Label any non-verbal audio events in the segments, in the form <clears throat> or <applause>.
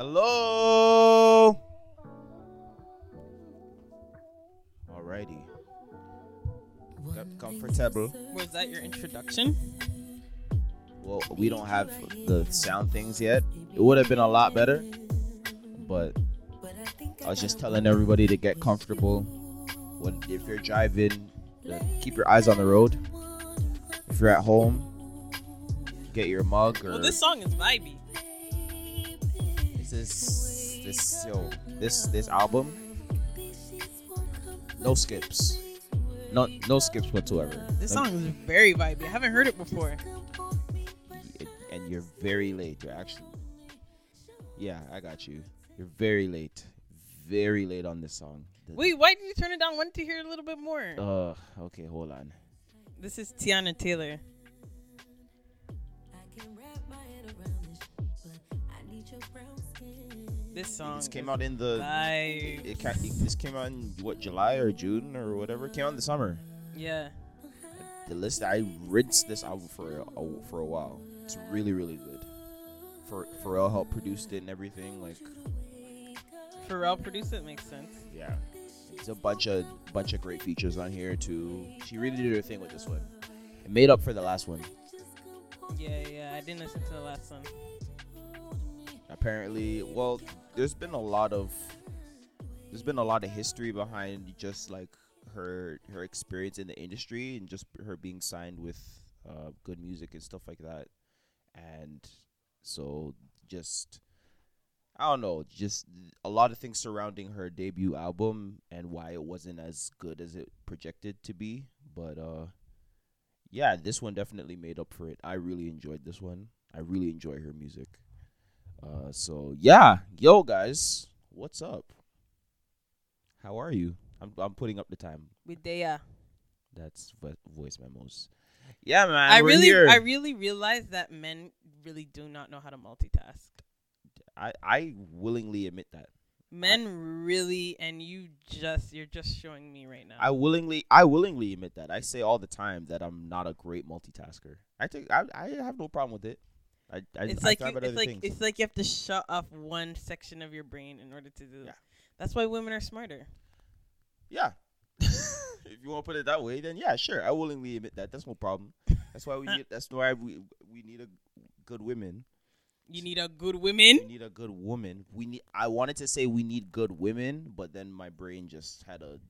Hello. Alrighty. Got comfortable. Was that your introduction? Well, we don't have the sound things yet. It would have been a lot better, but I was just telling everybody to get comfortable. When if you're driving, uh, keep your eyes on the road. If you're at home, get your mug or Well, this song is vibey. This this yo this this album. No skips. No no skips whatsoever. This song is very vibey. I haven't heard it before. and you're very late. You're actually Yeah, I got you. You're very late. Very late on this song. Wait, why did you turn it down? Wanted to hear a little bit more. Uh, okay, hold on. This is Teyana Taylor. This song. This came out in the. It ca- it- this came out in what July or June or whatever. It came out in the summer. Yeah. The list I rinsed this album for a, a- for a while. It's really really good. For Pharrell helped produce it and everything. Like Pharrell produced it. Makes sense. yeah, it's a bunch of bunch of great features on here too. She really did her thing with this one. It made up for the last one. Yeah, yeah. I didn't listen to the last one. apparently well there's been a lot of there's been a lot of history behind just like her her experience in the industry and just her being signed with uh, G.O.O.D. Music and stuff like that. And so just i don't know just a lot of things surrounding her debut album and why it wasn't as good as it projected to be. But uh yeah this one definitely made up for it. I really enjoyed this one. I really enjoy her music uh, so yeah, yo guys, what's up? How are you? I'm I'm putting up the time. With Dea. That's vo- voice memos. Yeah, man. I really, here. I really realize that men really do not know how to multitask. I I willingly admit that. Men really, and you just, you're just showing me right now. I willingly I willingly admit that. I say all the time that I'm not a great multitasker. I think I I have no problem with it. I, I it's I like you, it's like things. it's like you have to shut off one section of your brain in order to do Yeah. that. That's why women are smarter. yeah. <laughs> if you want to put it that way, then yeah, sure. I willingly admit that. That's no problem. That's why we need. <laughs> That's why we we need a good women. You need a good women. We need a good woman. We need. I wanted to say we need good women, but then my brain just had a.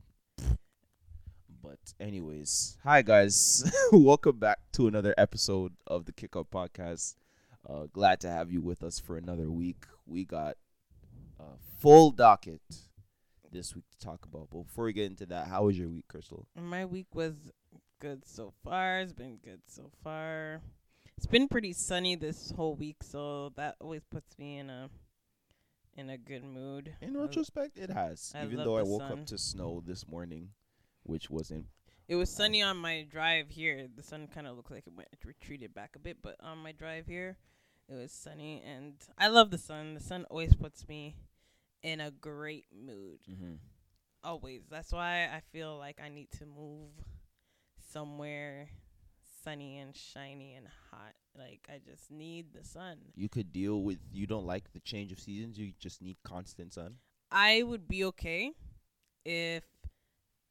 But anyways, hi guys, <laughs> welcome back to another episode of the Kick Up Podcast. Uh, glad to have you with us for another week. We got a full docket this week to talk about. But before we get into that, how was your week, Crystal? My week was good so far. It's been good so far. It's been pretty sunny this whole week, so that always puts me in a in a good mood. In retrospect, it has. I Even though I woke sun. up to snow this morning, which wasn't. It was sunny on my drive here. The sun kind of looked like it went it retreated back a bit, but on my drive here, it was sunny, and I love the sun. The sun always puts me in a great mood. Mm-hmm. Always. That's why I feel like I need to move somewhere sunny and shiny and hot. Like I just need the sun. You could deal with. You don't like the change of seasons. You just need constant sun. I would be okay if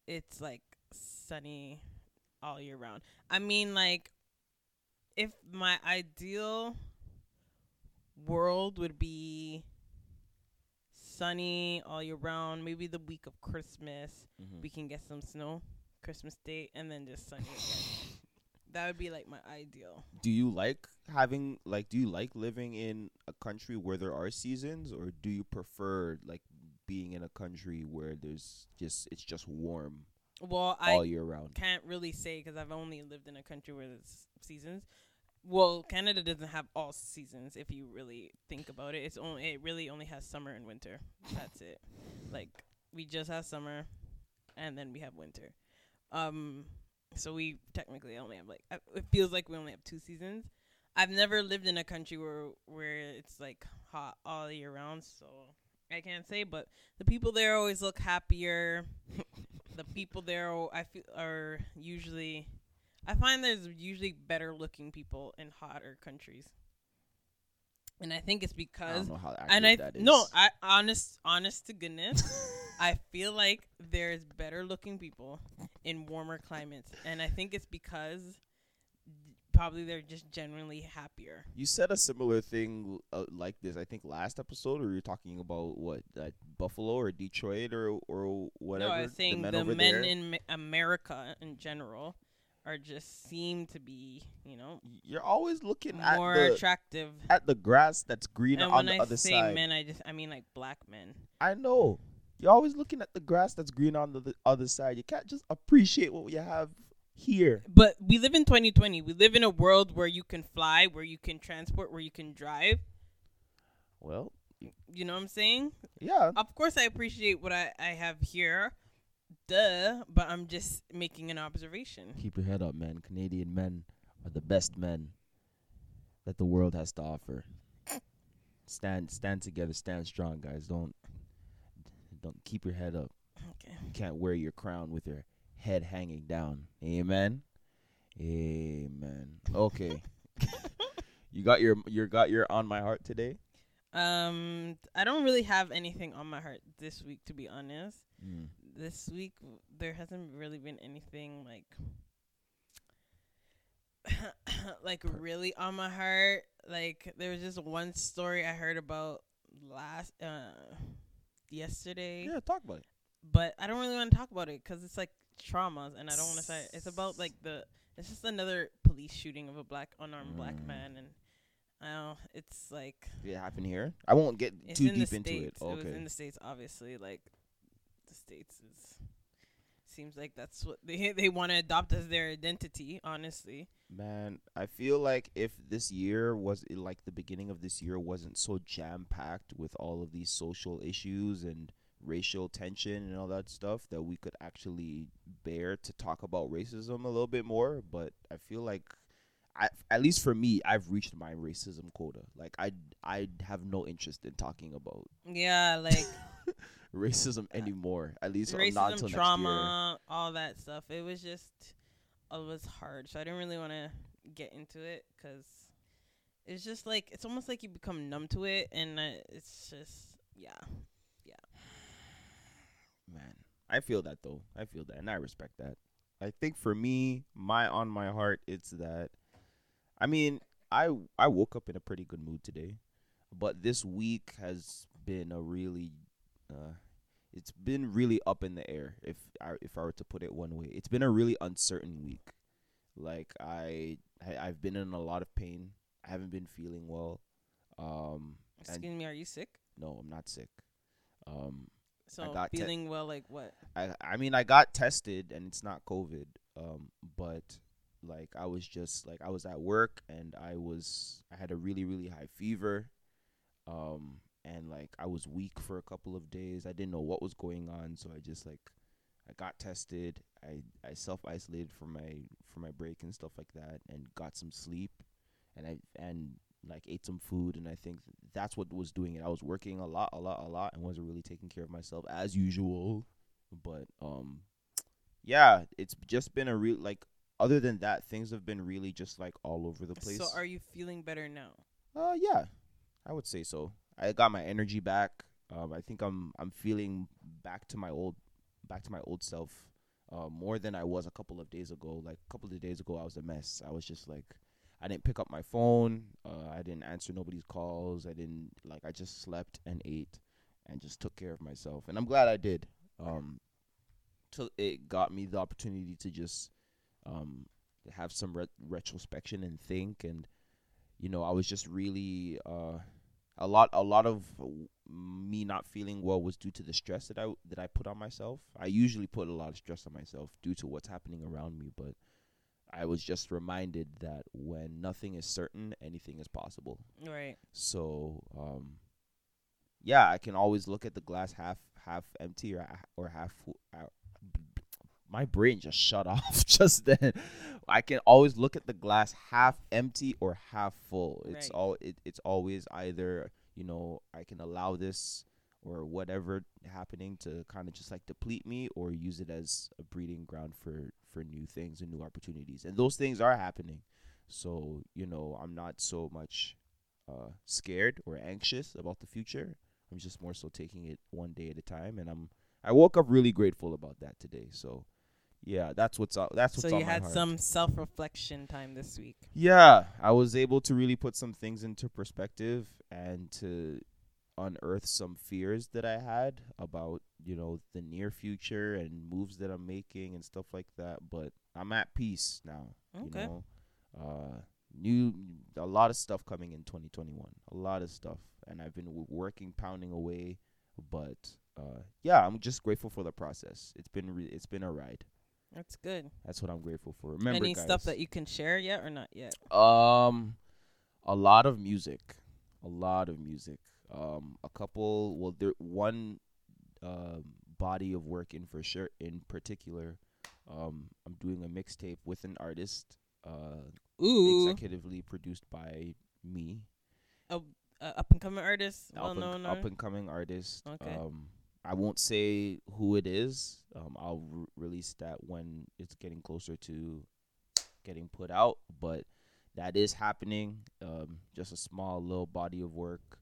it's like sunny all year round. I mean, like, if my ideal world would be sunny all year round, maybe the week of Christmas, Mm-hmm. we can get some snow, Christmas Day, and then just sunny again. <laughs> That would be like my ideal. Do you like having like? Do you like living in a country where there are seasons, or do you prefer like being in a country where there's just it's just warm Well, all I year round? can't really say because I've only lived in a country where there's seasons. Well, Canada doesn't have all seasons. If you really think about it, it's only it really only has summer and winter. That's it. Like we just have summer, and then we have winter. Um, so we technically only have like uh, it feels like we only have two seasons. I've never lived in a country where where it's like hot all year round, so I can't say. But the people there always look happier. <laughs> the people there, are- I feel, are usually. I find there's usually better looking people in hotter countries. and I think it's I because don't know how and I that is. no, I honest honest to goodness, <laughs> I feel like there's better looking people in warmer climates, and I think it's because probably they're just generally happier. You said a similar thing uh, like this. I think last episode, or you were talking about what uh, Buffalo or Detroit or or whatever. no, I was saying men the men in America in general are just seem to be, you know, You're always looking at more the attractive. at the grass that's green And on the I other say side. men, I just I mean like black men. I know. You're always looking at the grass that's green on the, the other side. You can't just appreciate what you have here. But we live in 2020. We live in a world where you can fly, where you can transport, where you can drive. Well, You know what I'm saying? yeah. Of course, I appreciate what I, I have here. Duh. But I'm just making an observation. Keep your head up, man. Canadian men are the best men that the world has to offer. Stand stand together, stand strong, guys. Don't don't keep your head up. Okay. You can't wear your crown with your head hanging down. Amen. Amen. Okay. <laughs> you got your you got your on my heart today? Um, I don't really have anything on my heart this week, to be honest. Mm. This week, there hasn't really been anything like. <coughs> like really on my heart like there was just one story i heard about last uh yesterday Yeah, talk about it. but I don't really want to talk about it because it's like traumas, and I don't want to say it's about like the. It's just another police shooting of a black unarmed black Mm. man, and I don't. It's like Did it happen here? I won't get too in deep into it. Okay. was in the states, obviously. Like the states is seems like that's what they <laughs> they want to adopt as their identity. Honestly, Man, I feel like if this year was like the beginning of this year wasn't so jam packed with all of these social issues and racial tension and all that stuff, that we could actually bear to talk about racism a little bit more. But I feel like, I at least for me, I've reached my racism quota. Like I I have no interest in talking about yeah, like <laughs> racism anymore. At least not until racism, trauma, all that stuff. It was just, it was hard. So I didn't really want to get into it because it's just like it's almost like you become numb to it, and uh, it's just yeah. Man, I feel that though. I feel that, and I respect that. I think for me, my on my heart, it's that. I mean, I I woke up in a pretty good mood today, but this week has been a really, uh, it's been really up in the air. If I if I were to put it one way, it's been a really uncertain week. Like I, I I've been in a lot of pain. I haven't been feeling well. Um, and Excuse me, are you sick? no, I'm not sick. Um, So I got te- feeling well, like what? I I mean I got tested and it's not COVID. Um, but like I was just like I was at work and I was I had a really really high fever. Um, and like I was weak for a couple of days. I didn't know what was going on, so I just like I got tested. I I self isolated for my for my break and stuff like that, and got some sleep, and I and like ate some food, and I think that's what was doing it. I was working a lot, a lot, a lot, and wasn't really taking care of myself as usual. But um, yeah, it's just been a real like. Other than that, things have been really just like all over the place. So are you feeling better now? Uh, yeah, I would say so. I got my energy back. Um, I think I'm I'm feeling back to my old back to my old self. Uh, more than I was a couple of days ago. Like a couple of days ago, I was a mess. I was just like, I didn't pick up my phone. Uh, I didn't answer nobody's calls. I didn't like. I just slept and ate, and just took care of myself. And I'm glad I did. Um, it got me the opportunity to just um have some re- retrospection and think and you know i was just really uh a lot a lot of me not feeling well was due to the stress that i that i put on myself i usually put a lot of stress on myself due to what's happening around me but i was just reminded that when nothing is certain anything is possible Right. so um yeah i can always look at the glass half half empty or or half full uh, my brain just shut <laughs> off just then i can always look at the glass half empty or half full it's Right. all it, it's always either you know i can allow this or whatever happening to kind of just like deplete me or use it as a breeding ground for for new things and new opportunities and those things are happening so you know i'm not so much uh, scared or anxious about the future. I'm just more so taking it one day at a time, and I'm I woke up really grateful about that today. So, yeah, that's what's up. That's what's so on you had some self reflection time this week. Yeah, I was able to really put some things into perspective and to unearth some fears that I had about, you know, the near future and moves that I'm making and stuff like that. But I'm at peace now. Okay. You know, uh, new a lot of stuff coming in 2021. A lot of stuff, and I've been w- working, pounding away. But uh, yeah, I'm just grateful for the process. It's been re- it's been a ride. That's good. That's what I'm grateful for. Remember, Any guys, stuff that you can share yet or not yet? um, a lot of music, a lot of music. Um, a couple. Well, there one um body of work in for sure. In particular, um, I'm doing a mixtape with an artist. Uh, Ooh, executively produced by me, uh, up and coming artist, well up and, known. up and coming artist. Okay. Um, I won't say who it is. Um, I'll re- release that when it's getting closer to getting put out. But that is happening. Um, just a small little body of work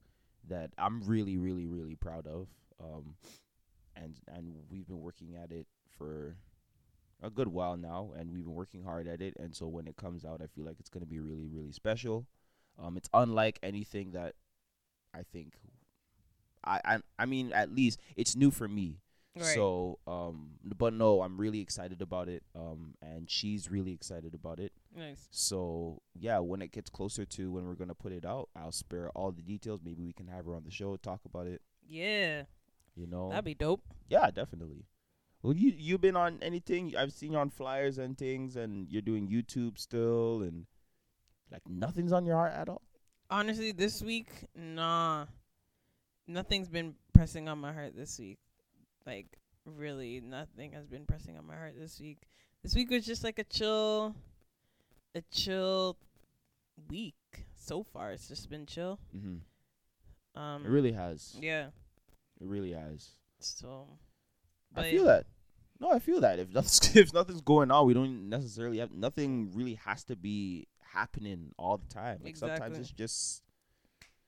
that I'm really, really, really proud of. Um, and and we've been working at it for a good while now, and we've been working hard at it. And so when it comes out, I feel like it's gonna be really, really special. Um, it's unlike anything that I think. I, I I mean, at least it's new for me. Right. So, um, but no, I'm really excited about it. Um, and she's really excited about it. nice. So yeah, when it gets closer to when we're gonna put it out, I'll spare all the details. Maybe we can have her on the show, talk about it. Yeah, You know, that'd be dope. yeah, definitely. Well, you you've been on anything? I've seen you on flyers and things, and you're doing YouTube still, and like nothing's on your heart at all. Honestly, this week, nah, nothing's been pressing on my heart this week. Like, really, nothing has been pressing on my heart this week. This week was just like a chill, a chill week so far. It's just been chill. Mm-hmm. Um, It really has. yeah. It really has. So, I feel that. No, I feel that. If <laughs> nothing's if nothing's going on, we don't necessarily have nothing. Really has to be happening all the time. Like sometimes it's just.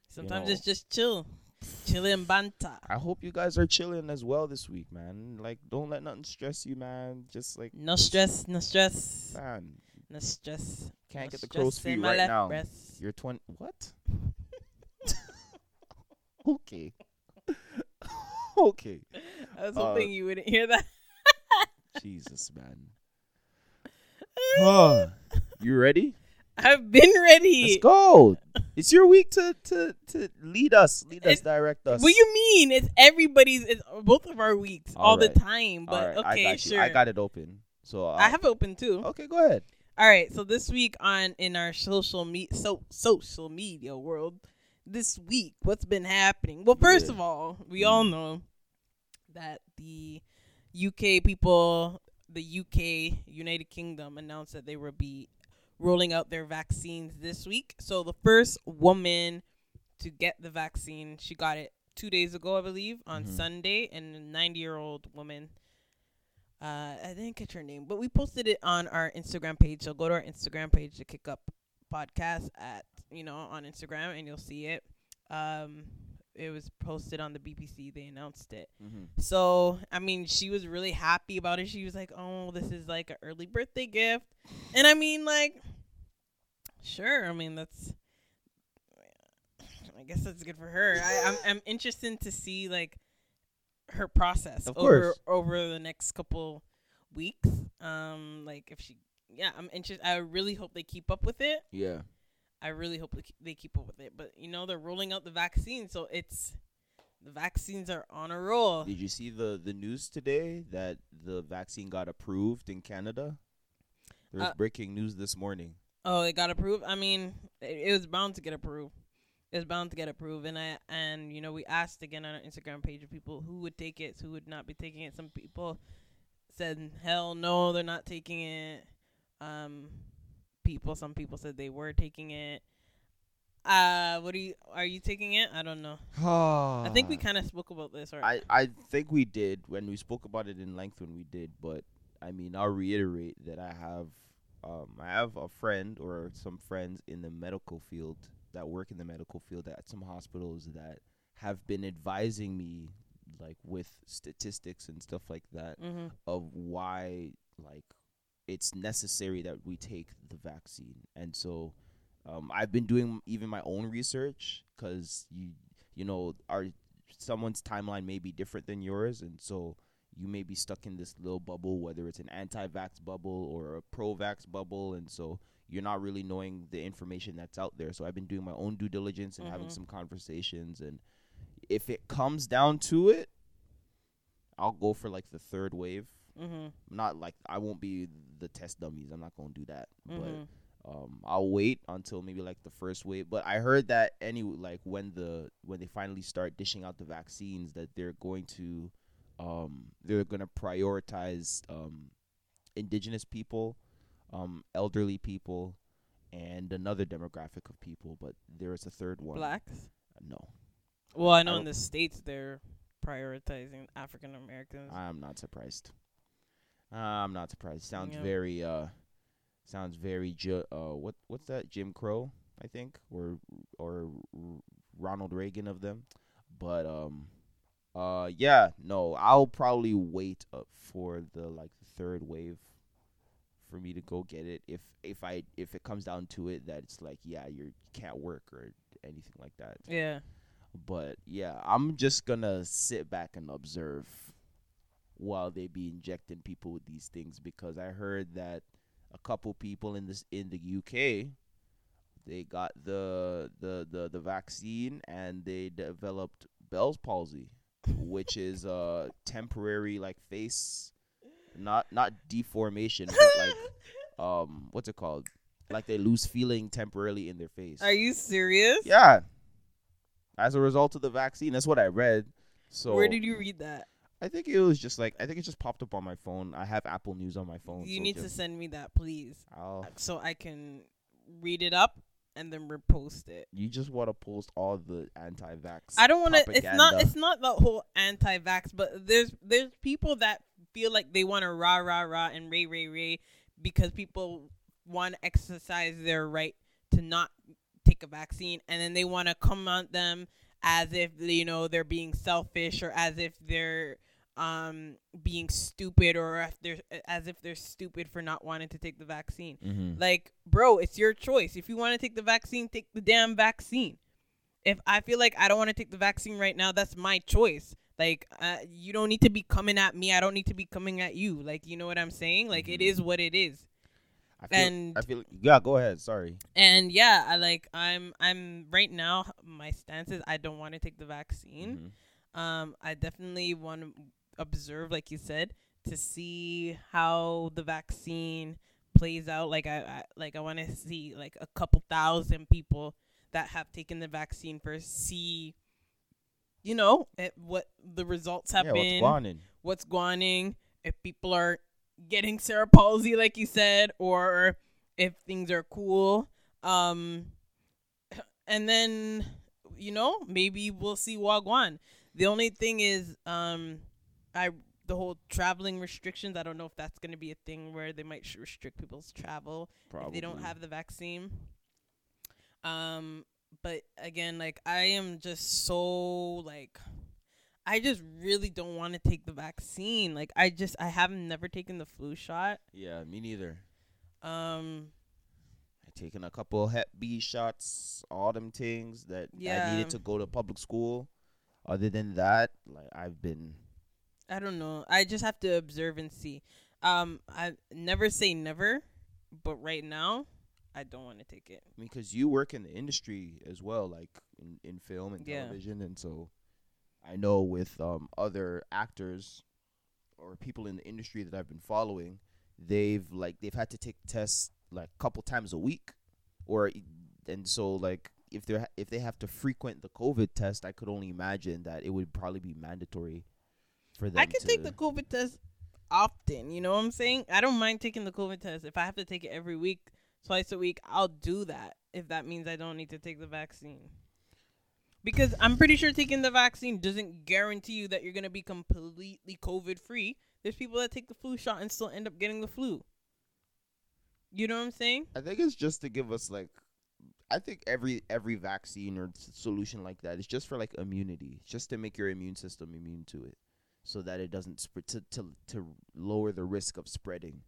sometimes know. it's just chill, chilling banta. I hope you guys are chilling as well this week, man. Like, don't let nothing stress you, man. Just like No stress, no stress, man, no stress. can't no get the crow's feet right now. breast. You're twenty. What? <laughs> okay. <laughs> okay. I was Uh, hoping you wouldn't hear that. Jesus, man. <laughs> Oh, you ready? I've been ready. Let's go. It's your week to to to lead us, lead us, direct us. What you mean? It's everybody's. It's both of our weeks all, All the time. But right, okay, you. sure. I got it open. So uh, I have it open too. Okay, go ahead. All right. So this week on in our social me so social media world, this week what's been happening? Well, first Yeah. of all, we all Mm. know that the UK people, the UK United Kingdom, announced that they will be rolling out their vaccines this week. So the first woman to get the vaccine, she got it two days ago, I believe, on Mhm. Sunday, and a 90 year old woman. Uh, I didn't catch her name, but we posted it on our Instagram page. So go to our Instagram page to kick up podcast at you know on Instagram, and you'll see it. Um, it was posted on the BBC. They announced it. Mm-hmm. So, I mean, she was really happy about it. She was like, "Oh, this is like an early birthday gift," and I mean, like, sure. I mean, that's. I guess that's good for her. I, I'm I'm interested to see like her process Of over course. over the next couple weeks. Um, like if she, yeah, I'm interested. I really hope they keep up with it. Yeah. I really hope they keep- up with it. But you know, they're rolling out the vaccine, so it's the vaccines are on a roll. Did you see the the news today that the vaccine got approved in Canada? There's Uh, breaking news this morning. Oh, it got approved. I mean, it, it was bound to get approved. It was bound to get approved, and I and you know we asked again on our Instagram page of people who would take it, who would not be taking it. Some people said hell no, they're not taking it. Um, people, some people said they were taking it. Uh, what are you? Are you taking it? I don't know. I think we <sighs> kind of spoke about this. Or I I think we did when we spoke about it in length when we did, but I mean I'll reiterate that I have um I have a friend or some friends in the medical field that work in the medical field at some hospitals that have been advising me like with statistics and stuff like that Mm-hmm. of why like it's necessary that we take the vaccine. And so um, i've been doing even my own research because you you know our someone's timeline may be different than yours. And so you may be stuck in this little bubble whether it's an anti-vax bubble or a pro-vax bubble. And so you're not really knowing the information that's out there. So i've been doing my own due diligence and having Mhm. some conversations. And if it comes down to it i'll go for like the third wave Mm-hmm. not like I won't be the test dummies. I'm not gonna do that. Mm-hmm. But um, I'll wait until maybe like the first wave. But I heard that any like when the when they finally start dishing out the vaccines, that they're going to um they're gonna prioritize um indigenous people, um elderly people, and another demographic of people. But there is a third one. Blacks. No, Well, I know I in the states they're prioritizing African Americans. I'm not surprised. I'm not surprised. Sounds Yeah. very uh sounds very ju- uh what what's that Jim Crow, I think, or or Ronald Reagan of them. But um uh yeah, no, I'll probably wait up for the like third wave for me to go get it if if I if it comes down to it that it's like yeah, you're you can't work or anything like that. yeah. But yeah, I'm just gonna sit back and observe while they be injecting people with these things because I heard that a couple people in this in the UK they got the the the, the vaccine and they developed Bell's palsy, which is a temporary like face not not deformation but like <laughs> um what's it called? Like they lose feeling temporarily in their face. Are you serious? Yeah. As a result of the vaccine, that's what I read. So Where did you read that? I think it was just like I think it just popped up on my phone. I have Apple News on my phone. You so need to send me that, please, I'll, so I can read it up and then repost it. you just want to post all the anti-vax. I don't want to. It's not. It's not the whole anti-vax, but there's there's people that feel like they want to rah rah rah and ray ray ray because people want to exercise their right to not take a vaccine, and then they want to come at them as if you know they're being selfish or as if they're um being stupid or if they're as if they're stupid for not wanting to take the vaccine. Mhm. Like, bro, it's your choice. If you want to take the vaccine, take the damn vaccine. If I feel like I don't want to take the vaccine right now, that's my choice. Like, uh, you don't need to be coming at me. I don't need to be coming at you. Like, you know what I'm saying? Like, it Mhm. is what it is. I feel, and- I feel yeah. Go ahead. Sorry. And yeah, I like I'm I'm right now my stance is I don't want to take the vaccine. Mhm. Um, I definitely want to observe, like you said, to see how the vaccine plays out. Like I, I like I want to see like a couple thousand people that have taken the vaccine first. See, you know, what the results have yeah. been, What's going what's going on, if people are getting cerebral palsy, like you said, or if things are cool. Um, and then you know maybe we'll see Wagwan. The only thing is, um, I the whole traveling restrictions. I don't know if that's gonna be a thing where they might sh- restrict people's travel Probably. if they don't have the vaccine. Um, but again, like I am just so like, I just really don't want to take the vaccine. Like I just I have never taken the flu shot. Yeah. Me neither. Um, I taken a couple Hep B shots, all them things that I needed to go to public school. Other than that, like I've been I don't know. I just have to observe and see. Um, I never say never, but right now, I don't want to take it. I mean, because you work in the industry as well, like in, in film and Yeah. television, and so I know with um, other actors or people in the industry that I've been following, they've like they've had to take tests like a couple times a week, or and so like if they if they have to frequent the COVID test, I could only imagine that it would probably be mandatory for them. I can take the COVID test often. You know what I'm saying? I don't mind taking the COVID test. If I have to take it every week, twice a week, I'll do that. If that means I don't need to take the vaccine. Because I'm pretty sure taking the vaccine doesn't guarantee you that you're going to be completely COVID free. There's people that take the flu shot and still end up getting the flu. You know what I'm saying? I think it's just to give us like I think every every vaccine or solution like that is just for like immunity, just to make your immune system immune to it, so that it doesn't spread to to to lower the risk of spreading.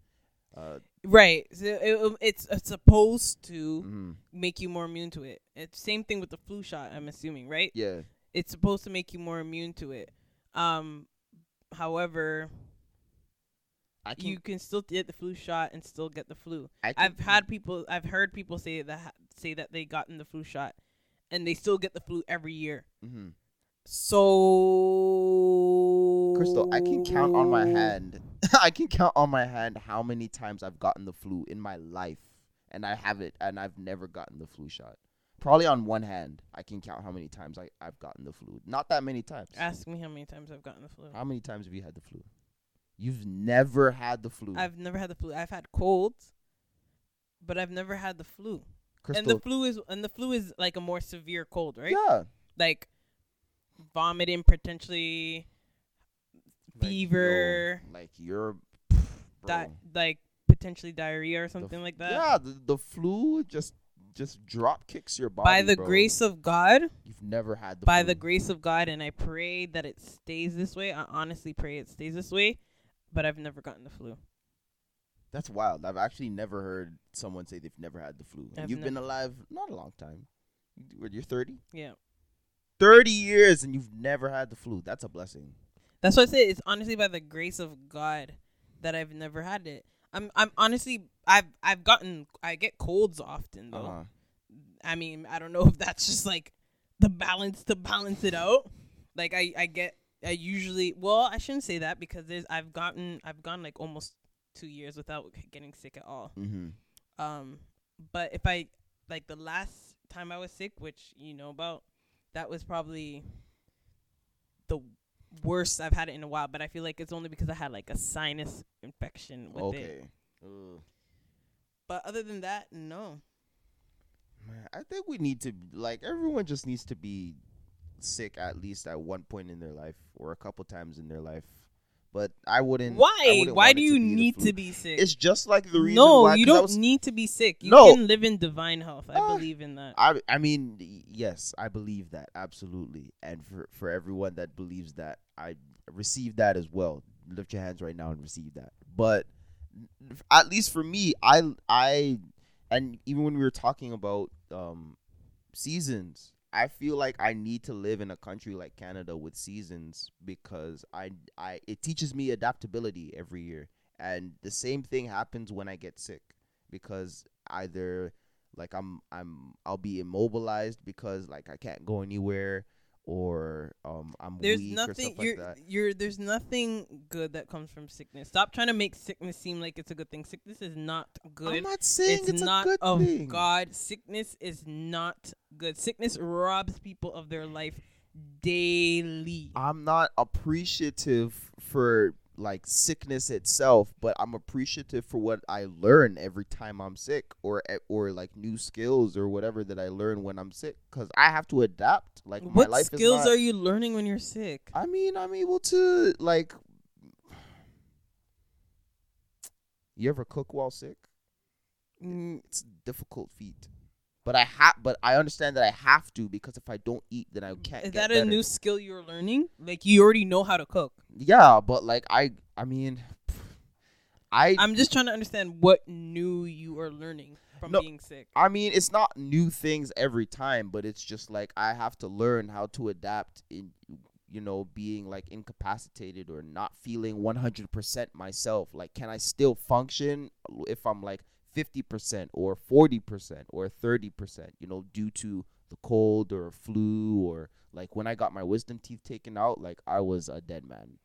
Uh, Right. So it, it's it's supposed to mhm. make you more immune to it. It's same thing with the flu shot. I'm assuming, right? Yeah. It's supposed to make you more immune to it. Um, however, I can. you can still get the flu shot and still get the flu. I can I've had people, I've heard people say that ha- say that they gotten the flu shot, and they still get the flu every year. Mm-hmm. So, Crystal, I can count on my hand. <laughs> I can count on my hand how many times I've gotten the flu in my life, and I have it, and I've never gotten the flu shot. Probably on one hand, I can count how many times I, I've gotten the flu. Not that many times. Ask me how many times I've gotten the flu. How many times have you had the flu? You've never had the flu. I've never had the flu. I've had colds, but I've never had the flu. Crystal, And the flu is and the flu is like a more severe cold, right? yeah. Like vomiting, potentially Like, yo, fever, Like, you're, di- like potentially diarrhea or something f- like that. Yeah, the, the flu just just drop kicks your body. By the bro. grace of God, you've never had the by flu. the grace of God, and I pray that it stays this way. I honestly pray it stays this way, but I've never gotten the flu. That's wild. I've actually never heard someone say they've never had the flu. And I've you've been alive not a long time. You're 30? Yeah. 30 years and you've never had the flu. That's a blessing. That's what I say. It's honestly by the grace of God that I've never had it. I'm I'm honestly I've I've gotten I get colds often though. Uh-huh. I mean, I don't know <laughs> if that's just like the balance to balance it out. Like I I get I usually well, I shouldn't say that because there's I've gotten I've gone like almost 2 years without getting sick at all. Mm-hmm. Um but if I like the last time I was sick, which you know about, that was probably the worst I've had it in a while, but I feel like it's only because I had like a sinus infection with it. Okay. But other than that, no. Man, I think we need to, like, everyone just needs to be sick at least at one point in their life or a couple times in their life. But I wouldn't. I Why? wouldn't Why do you be need to be sick? It's just like the reason no, why. you 'cause I don't was- need to be sick. You No. can live in divine health. I Uh, believe in that. I I mean y- yes, I believe that absolutely, and for for everyone that believes that, I receive that as well. Lift your hands right now and receive that. But at least for me, I I and even when we were talking about um seasons, I feel like I need to live in a country like Canada with seasons because I I it teaches me adaptability every year, and the same thing happens when I get sick because either like I'm I'm I'll be immobilized because like I can't go anywhere or um I'm There's weak or nothing like you're that. you're there's nothing good that comes from sickness. Stop trying to make sickness seem like it's a good thing. Sickness is not good. I'm not saying it's, it's, not a good of thing. God. Sickness is not good. Sickness robs people of their life daily. I'm not appreciative for like sickness itself, but I'm appreciative for what I learn every time I'm sick, or e- or like new skills or whatever that I learn when I'm sick, because I have to adapt. Like my what life skills not, are you learning when you're sick? I mean, I'm able to like. You ever cook while sick? Mm, It's a difficult feat, but I have. But I understand that I have to because if I don't eat, then I can't. is get that a better. new skill you're learning? Like you already know how to cook. Yeah, but like I, I mean, I, I'm just trying to understand what new you are learning from No. being sick. I mean, it's not new things every time, but it's just like I have to learn how to adapt in, you know, being like incapacitated or not feeling 100% myself. Like, can I still function if I'm like 50% or 40% or 30%, you know, due to the cold or flu or like when I got my wisdom teeth taken out, like I was a dead man.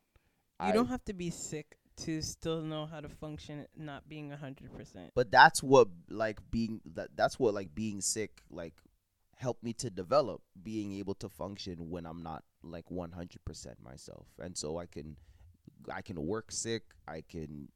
You I- don't have to be sick to still know how to function not being 100%. but that's what like being that that's what like being sick like helped me to develop being able to function when I'm not like 100% myself and so I can I can work sick I can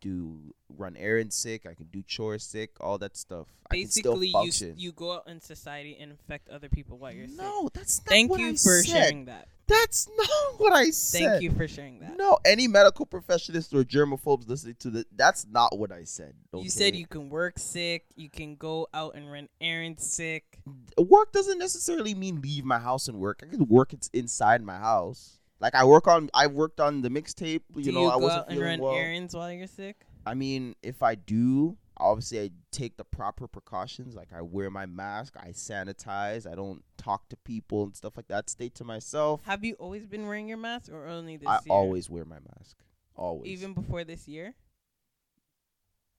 do run errands sick. I can do chores sick. All that stuff. I can still Basically, you you go out in society and infect other people while you're sick. no, that's not Thank what you I for said. sharing that. That's not what I said. Thank you for sharing that. No, any medical professionals or germaphobes listening to this, that's not what I said. You said you can work sick, you can go out and run errands sick. work doesn't necessarily mean leave my house and work. I can work it's inside my house. Like I work on, I worked on the mixtape. You Do know, you I go wasn't out and feeling run well. errands while you're sick? I mean, if I do, obviously I take the proper precautions. Like I wear my mask, I sanitize, I don't talk to people and stuff like that. Stay to myself. Have you always been wearing your mask or only this year? I year? always wear my mask. Always. Even before this year?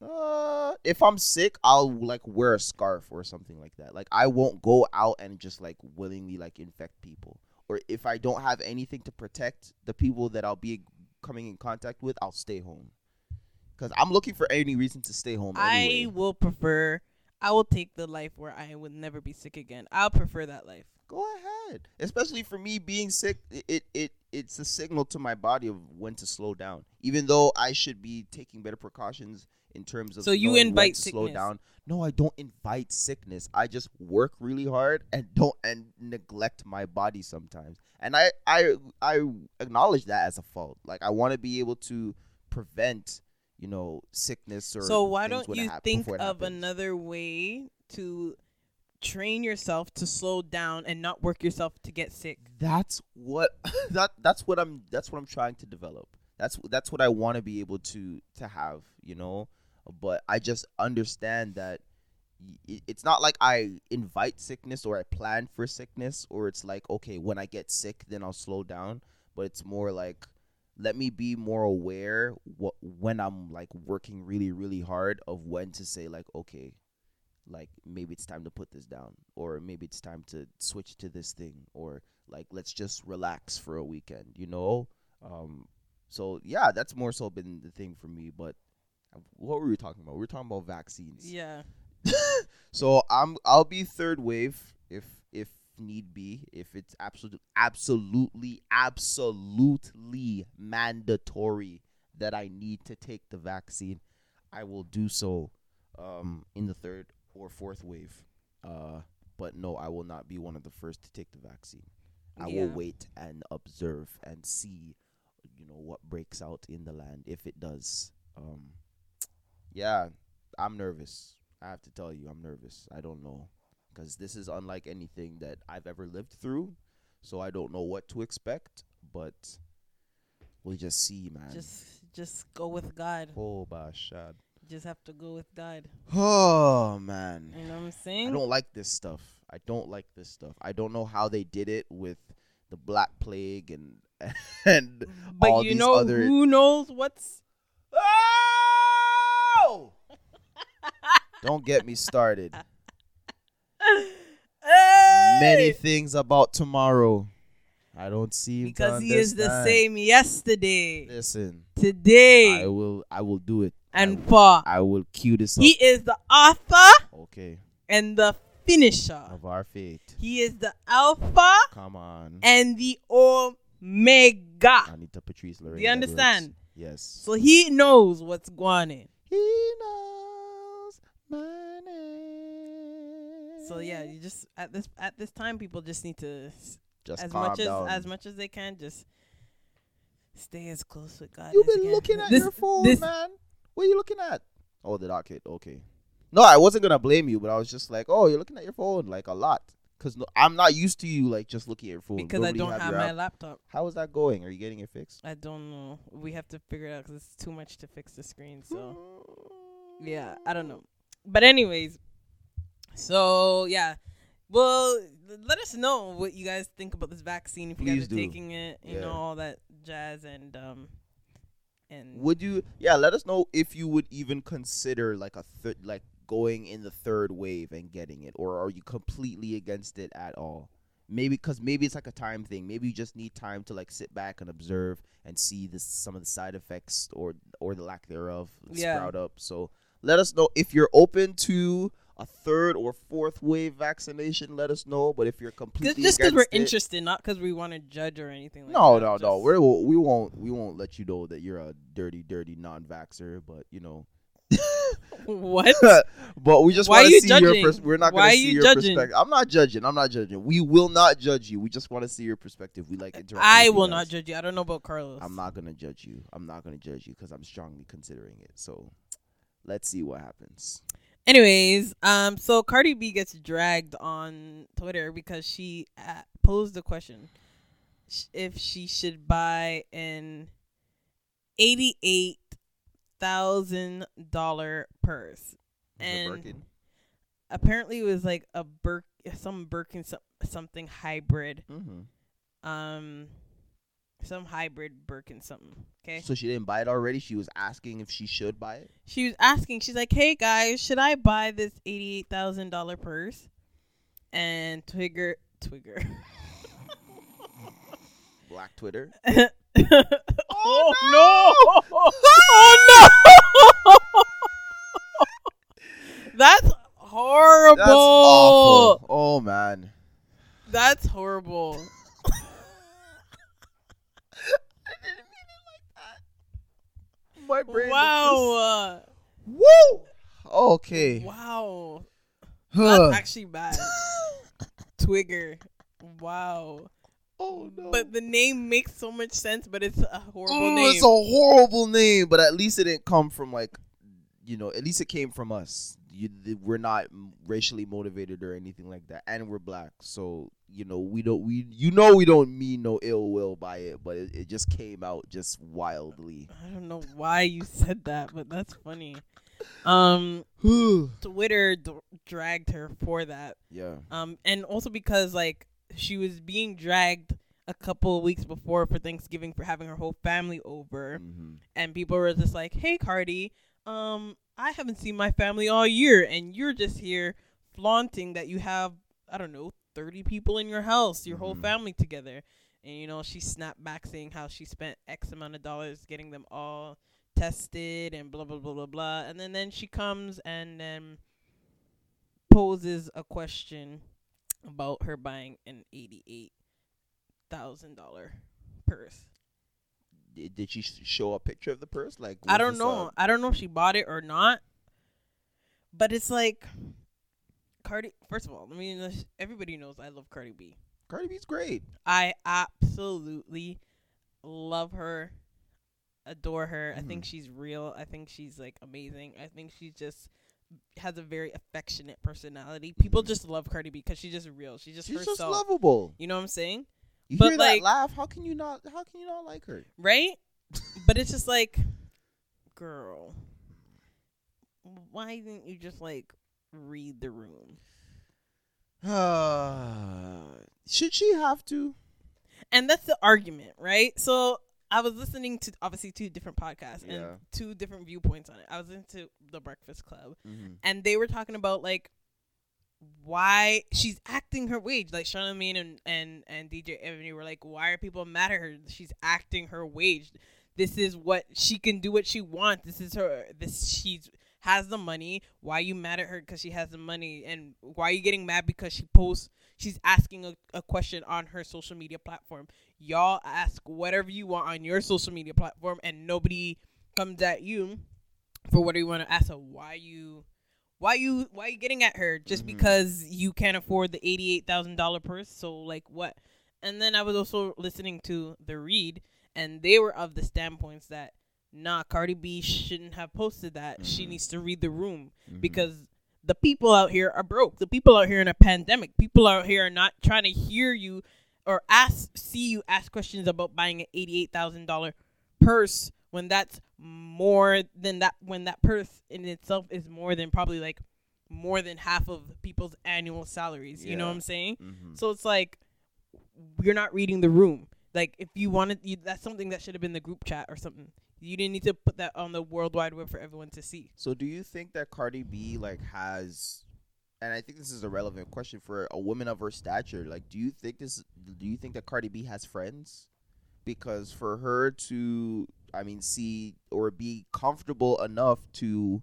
Uh, if I'm sick, I'll like wear a scarf or something like that. Like I won't go out and just like willingly like infect people. Or if I don't have anything to protect the people that I'll be coming in contact with, I'll stay home. Cause I'm looking for any reason to stay home. Anyway. I will prefer I will take the life where I would never be sick again. I'll prefer that life. Go ahead. Especially for me being sick, it, it it it's a signal to my body of when to slow down. Even though I should be taking better precautions in terms of So you invite to slow down. No, I don't invite sickness. I just work really hard and don't and neglect my body sometimes. And I I I acknowledge that as a fault. Like I want to be able to prevent, you know, sickness or So why don't you hap- think of happens. another way to train yourself to slow down and not work yourself to get sick? that's what <laughs> that that's what I'm that's what I'm trying to develop. That's that's what I want to be able to to have, you know. But I just understand that it's not like I invite sickness or I plan for sickness or it's like okay, when I get sick then I'll slow down, but it's more like let me be more aware what when I'm like working really really hard of when to say like okay, like maybe it's time to put this down or maybe it's time to switch to this thing or like let's just relax for a weekend you know? Um so yeah that's more so been the thing for me but what were we talking about? We were talking about vaccines. Yeah. <laughs> so i'm i'll be third wave if if need be if it's absolute absolutely absolutely mandatory that i need to take the vaccine i will do so um in the third or fourth wave. Uh but no i will not be one of the first to take the vaccine. I Yeah. will wait and observe and see you know what breaks out in the land if it does. Um yeah i'm nervous i have to tell you i'm nervous i don't know because this is unlike anything that i've ever lived through so i don't know what to expect but we'll just see man Just just go with God. oh bashad Just have to go with God. oh man You know what I'm saying? I don't like this stuff. I don't like this stuff. I don't know how they did it with the Black Plague and <laughs> and but all you these know other. who knows what's don't get me started. <laughs> Many things about tomorrow. I don't seem to because he is the same yesterday, Listen, today, I will. I will do it. and for. I will cue this up. He is the author okay, and the finisher. of our fate. He is the alpha Come on, and the omega. Anita Patrice Do Lorraine. you Edwards. understand? Yes. So he knows what's going on. He knows So yeah, mm-hmm. you just at this at this time, people just need to just as much as down. as much as they can just stay as close with God. You've been you looking at This- your phone, this- man. What are you looking at? Oh, the docket. Okay. No, I wasn't gonna blame you, but I was just like, oh, you're looking at your phone like a lot, cause no, I'm not used to you like just looking at your phone. because I don't have your my app. laptop. How is that going? Are you getting it fixed? I don't know. We have to figure it out because it's too much to fix the screen. So <sighs> yeah, I don't know. But anyways, so yeah. Well, let us know what you guys think about this vaccine. If you Please guys are do. taking it, you Yeah. know all that jazz and um and Would you? Yeah, let us know if you would even consider like a third, like going in the third wave and getting it, or are you completely against it at all? Maybe because maybe it's like a time thing. Maybe you just need time to like sit back and observe and see this some of the side effects or or the lack thereof Yeah. sprout up. So let us know if you're open to a third or fourth wave vaccination, let us know. But if you're completely just because we're it- interested, not because we want to judge or anything. like no, that, no, no. We're, we won't we won't let you know that you're a dirty, dirty non-vaxer. But you know, <laughs> what? <laughs> but we just want to you see your. judging? Pers- we're not going to see you your judging? perspective. I'm not judging. I'm not judging. We will not judge you. We just want to see your perspective. We like interacting. I will not judge you. I don't know about Carlos. I'm not gonna judge you. I'm not gonna judge you because I'm strongly considering it. So, let's see what happens. Anyways, um, so Cardi B gets dragged on Twitter because she uh, posed the question if she should buy an eighty-eight thousand dollar purse. And apparently, it was like a Birk, some Birkin, some, something hybrid, Mhm. um, some hybrid Birkin something. Okay. So she didn't buy it already. She was asking if she should buy it. she was asking, she's like, "Hey guys, should I buy this eighty-eight thousand dollar purse?" And Twigger, Twigger. <laughs> Black Twitter. <laughs> Oh, oh, no! <laughs> oh no! That's horrible. That's awful. Oh man. That's horrible. My brain. Wow. Woo. Okay. Wow. Huh. That's actually bad. <laughs> Twigger. Wow. oh no. But the name makes so much sense, but it's a horrible Oh, name. it's a horrible name, but at least it didn't come from like, you know, at least it came from us. You, th- we're not m- racially motivated or anything like that, and we're black, so you know we don't we you know we don't mean no ill will by it, but it, it just came out just wildly. I don't know why you said that, but that's funny. Um, <sighs> Twitter d- dragged her for that. yeah. Um, and also because like she was being dragged a couple of weeks before for Thanksgiving for having her whole family over, hmm and people were just like, "Hey, Cardi, um, I haven't seen my family all year, and you're just here flaunting that you have I don't know thirty people in your house, your whole Mhm. family together." And you know, she snapped back saying how she spent X amount of dollars getting them all tested and blah blah blah blah blah. And then then she comes and then poses a question about her buying an eighty eight thousand dollar purse. Did, did she show a picture of the purse? Like I don't know. I don't know if she bought it or not. But it's like Cardi. First of all, I mean, everybody knows I love Cardi B. Cardi B's great. I absolutely love her, adore her. I Mhm. think she's real. I think she's like amazing. I think she's just has a very affectionate personality. People Mhm. just love Cardi B because she's just real. She's just She's herself. just lovable. you know what I'm saying? You But, hear like- that laugh? How can you not? How can you not like her? right? but it's just like, girl, why didn't you just like read the room? <sighs> Should she have to? And that's the argument, right? So I was listening to obviously two different podcasts Yeah. and two different viewpoints on it. I was into the Breakfast Club, Mm-hmm. and they were talking about like why she's acting her wage. Like Charlamagne and and and DJ Envy were like, why are people mad at her? She's acting her wage. This is what she can do. What she wants. This is her. This she's has the money. Why you mad at her because she has the money? And why are you getting mad because she posts? She's asking a, a question on her social media platform. Y'all ask whatever you want on your social media platform, and nobody comes at you for what do you want to ask her. Why you? Why you? Why you getting at her just Mhm. because you can't afford the eighty-eight thousand dollar purse? So like what? And then I was also listening to the read, and they were of the standpoints that nah, Cardi B shouldn't have posted that. She Mhm. needs to read the room Mm-hmm. because the people out here are broke. The people out here in a pandemic. People out here are not trying to hear you or ask see you ask questions about buying an eighty-eight thousand dollar purse when that's more than that when that purse in itself is more than probably like more than half of people's annual salaries. You know what I'm saying? Mm-hmm. So it's like you're not reading the room. Like if you wanted, you, that's something that should have been the group chat or something. You didn't need to put that on the World Wide Web for everyone to see. So do you think that Cardi B like has and I think this is a relevant question for a woman of her stature. Like do you think this do you think that Cardi B has friends? Because for her to I mean see or be comfortable enough to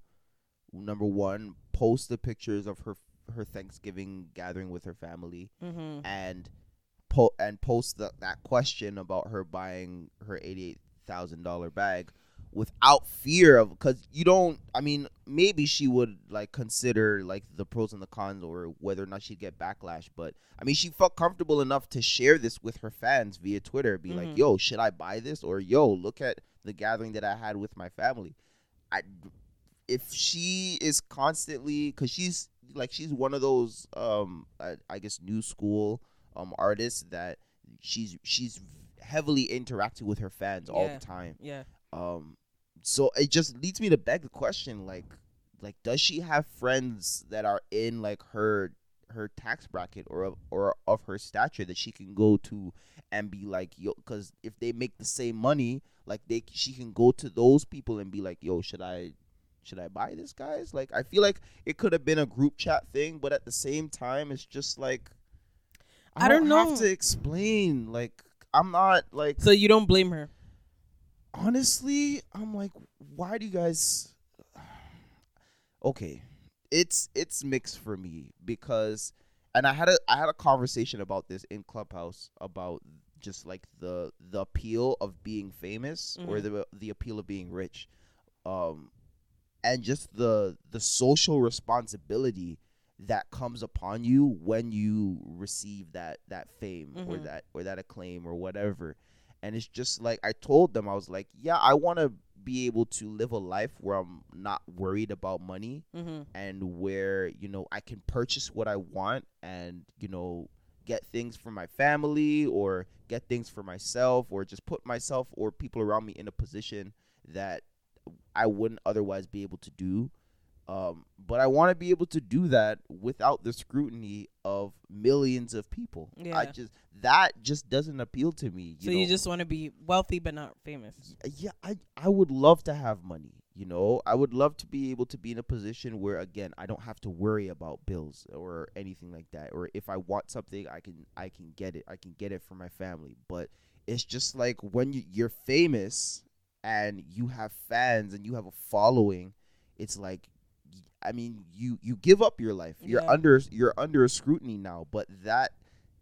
number one post the pictures of her her Thanksgiving gathering with her family Mm-hmm. and po- and post the, that question about her buying her eighty eight thousand dollar bag without fear of because you don't i mean maybe she would like consider like the pros and the cons or whether or not she'd get backlash but i mean she felt comfortable enough to share this with her fans via twitter be like Mhm. yo should i buy this or yo look at the gathering that i had with my family i if she is constantly because she's like she's one of those um I, I guess new school um artists that she's she's heavily interacting with her fans all the time Yeah. um so it just leads me to beg the question like like does she have friends that are in like her her tax bracket or of, or of her stature that she can go to and be like yo because if they make the same money like they she can go to those people and be like yo should i should i buy this guys like i feel like it could have been a group chat thing but at the same time it's just like i, I don't have know. to explain like i'm not like So you don't blame her. honestly, I'm like, why do you guys? <sighs> Okay, it's it's mixed for me because, and I had a I had a conversation about this in Clubhouse about just like the the appeal of being famous or Mhm. the the appeal of being rich, um, and just the the social responsibility that comes upon you when you receive that that fame or Mhm. that or that acclaim or whatever and it's just like I told them I was like, yeah, I want to be able to live a life where I'm not worried about money Mm-hmm. and where you know I can purchase what I want and you know get things for my family or get things for myself or just put myself or people around me in a position that I wouldn't otherwise be able to do. Um, but I want to be able to do that without the scrutiny of millions of people. Yeah. I just that just doesn't appeal to me. So know? you just want to be wealthy but not famous. yeah i i would love to have money you know i would love to be able to be in a position where again i don't have to worry about bills or anything like that or if i want something i can i can get it i can get it for my family but it's just like when you, you're famous and you have fans and you have a following it's like i mean you you give up your life. You're Yeah. under you're under scrutiny now but that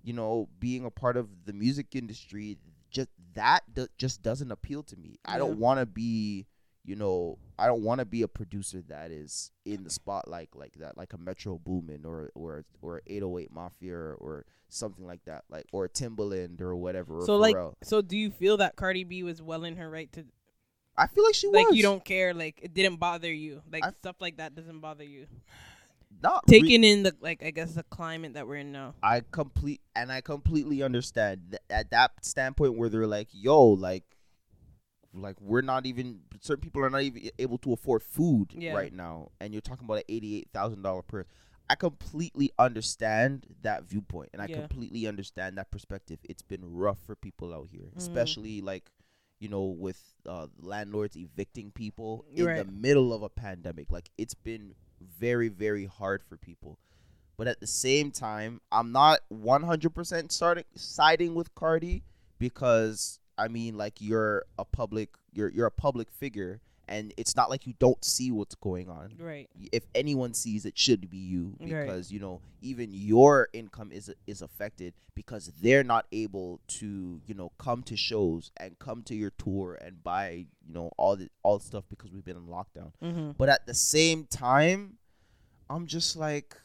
you know being a part of the music industry just that do- just doesn't appeal to me. I don't want to be you know i don't want to be a producer that is in the spotlight like that like a metro boomin or or or 808 mafia or, or something like that like or timbaland or whatever or So like, so do you feel that Cardi B was well in her right to i feel like she was like was you don't care like it didn't bother you like I- stuff like that doesn't bother you not re- taking in the like I guess the climate that we're in now. I complete and I completely understand th- at that standpoint where they're like, yo, like, like we're not even certain people are not even able to afford food Yeah. right now, and you're talking about an eighty-eight thousand dollar purse. I completely understand that viewpoint, and I Yeah. completely understand that perspective. It's been rough for people out here, Mhm. especially like, you know, with uh, landlords evicting people in the middle of a pandemic. Like, it's been very, very hard for people. But at the same time, I'm not 100% starting siding with Cardi because I mean, like you're a public, you're you're a public figure, and it's not like you don't see what's going on. Right. If anyone sees it, should be you Right. because you know even your income is is affected because they're not able to you know come to shows and come to your tour and buy you know all the all the stuff because we've been in lockdown. Mm-hmm. But at the same time, I'm just like,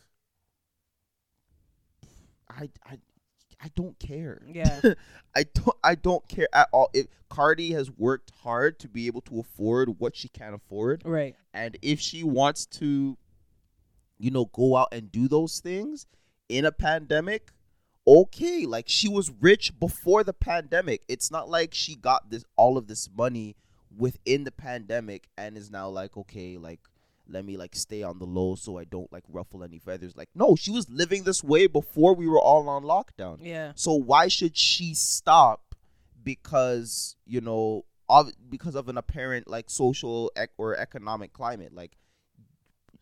I, I, I don't care. Yeah. <laughs> I don't, I don't care at all. If Cardi has worked hard to be able to afford what she can afford, right. and if she wants to, you know, go out and do those things in a pandemic, okay. Like she was rich before the pandemic. It's not like she got this all of this money within the pandemic and is now like, okay, like let me like stay on the low so I don't like ruffle any feathers. Like, no, she was living this way before we were all on lockdown. Yeah. So why should she stop because you know of because of an apparent like social ec- or economic climate? Like,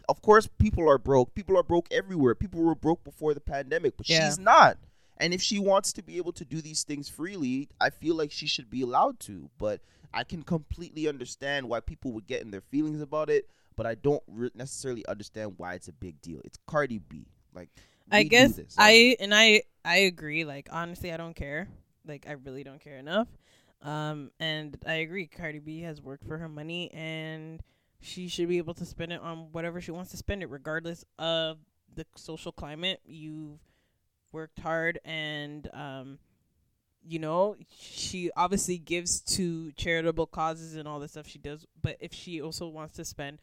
of course, people are broke. People are broke everywhere. People were broke before the pandemic, but Yeah. she's not. And if she wants to be able to do these things freely, I feel like she should be allowed to. But I can completely understand why people would get in their feelings about it. But I don't re- necessarily understand why it's a big deal. It's Cardi B. Like I guess this. I and I I agree. Like honestly, I don't care. Like I really don't care enough. Um, and I agree. Cardi B has worked for her money, and she should be able to spend it on whatever she wants to spend it, regardless of the social climate. You've worked hard, and um, you know she obviously gives to charitable causes and all the stuff she does. But if she also wants to spend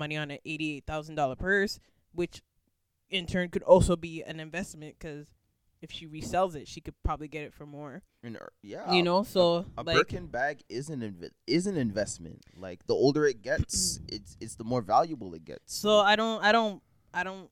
money on an eighty-eight thousand dollar purse, which in turn could also be an investment because if she resells it, she could probably get it for more. And, uh, yeah, you know, so a like Birkin bag is an inv- is an investment. Like the older it gets, <clears throat> it's it's the more valuable it gets. so I don't I don't I don't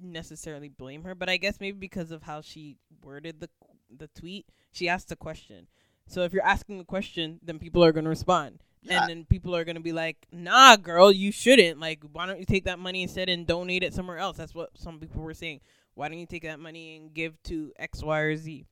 necessarily blame her, but I guess maybe because of how she worded the the tweet, she asked a question. So if you're asking a question, then people are gonna respond. Yeah, And then people are gonna be like, "Nah, girl, you shouldn't. Like, why don't you take that money instead and donate it somewhere else?" That's what some people were saying. Why don't you take that money and give to X, Y, or Z?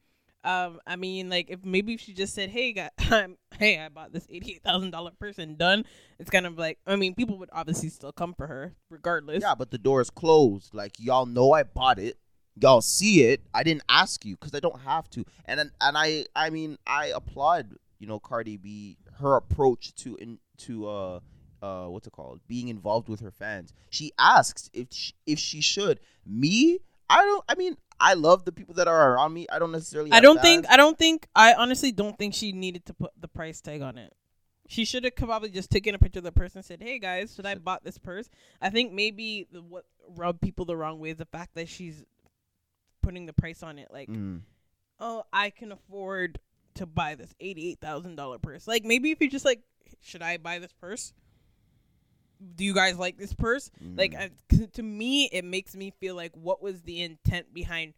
Um, I mean, like, if maybe if she just said, "Hey, guy, <laughs> hey, I bought this eighty-eight thousand dollar person done," it's kind of like, I mean, people would obviously still come for her regardless. yeah, but the door is closed. Like y'all know I bought it. Y'all see it. I didn't ask you because I don't have to. And then- and I I mean I applaud you know Cardi B her approach to in to uh uh what's it called being involved with her fans. She asks if she, if she should. Me, I don't. I mean I love the people that are around me. I don't necessarily. I don't think. I don't think I honestly don't think she needed to put the price tag on it. She should have probably just taken a picture of the person and said, "Hey guys, should I bought this purse?" I think maybe the, what rubbed people the wrong way is the fact that she's putting the price on it. Like, Mm. oh, I can afford to buy this eighty-eight thousand dollar purse. Like, maybe if you just like, should I buy this purse? Do you guys like this purse? Like, Mm. I, 'cause to me, it makes me feel like what was the intent behind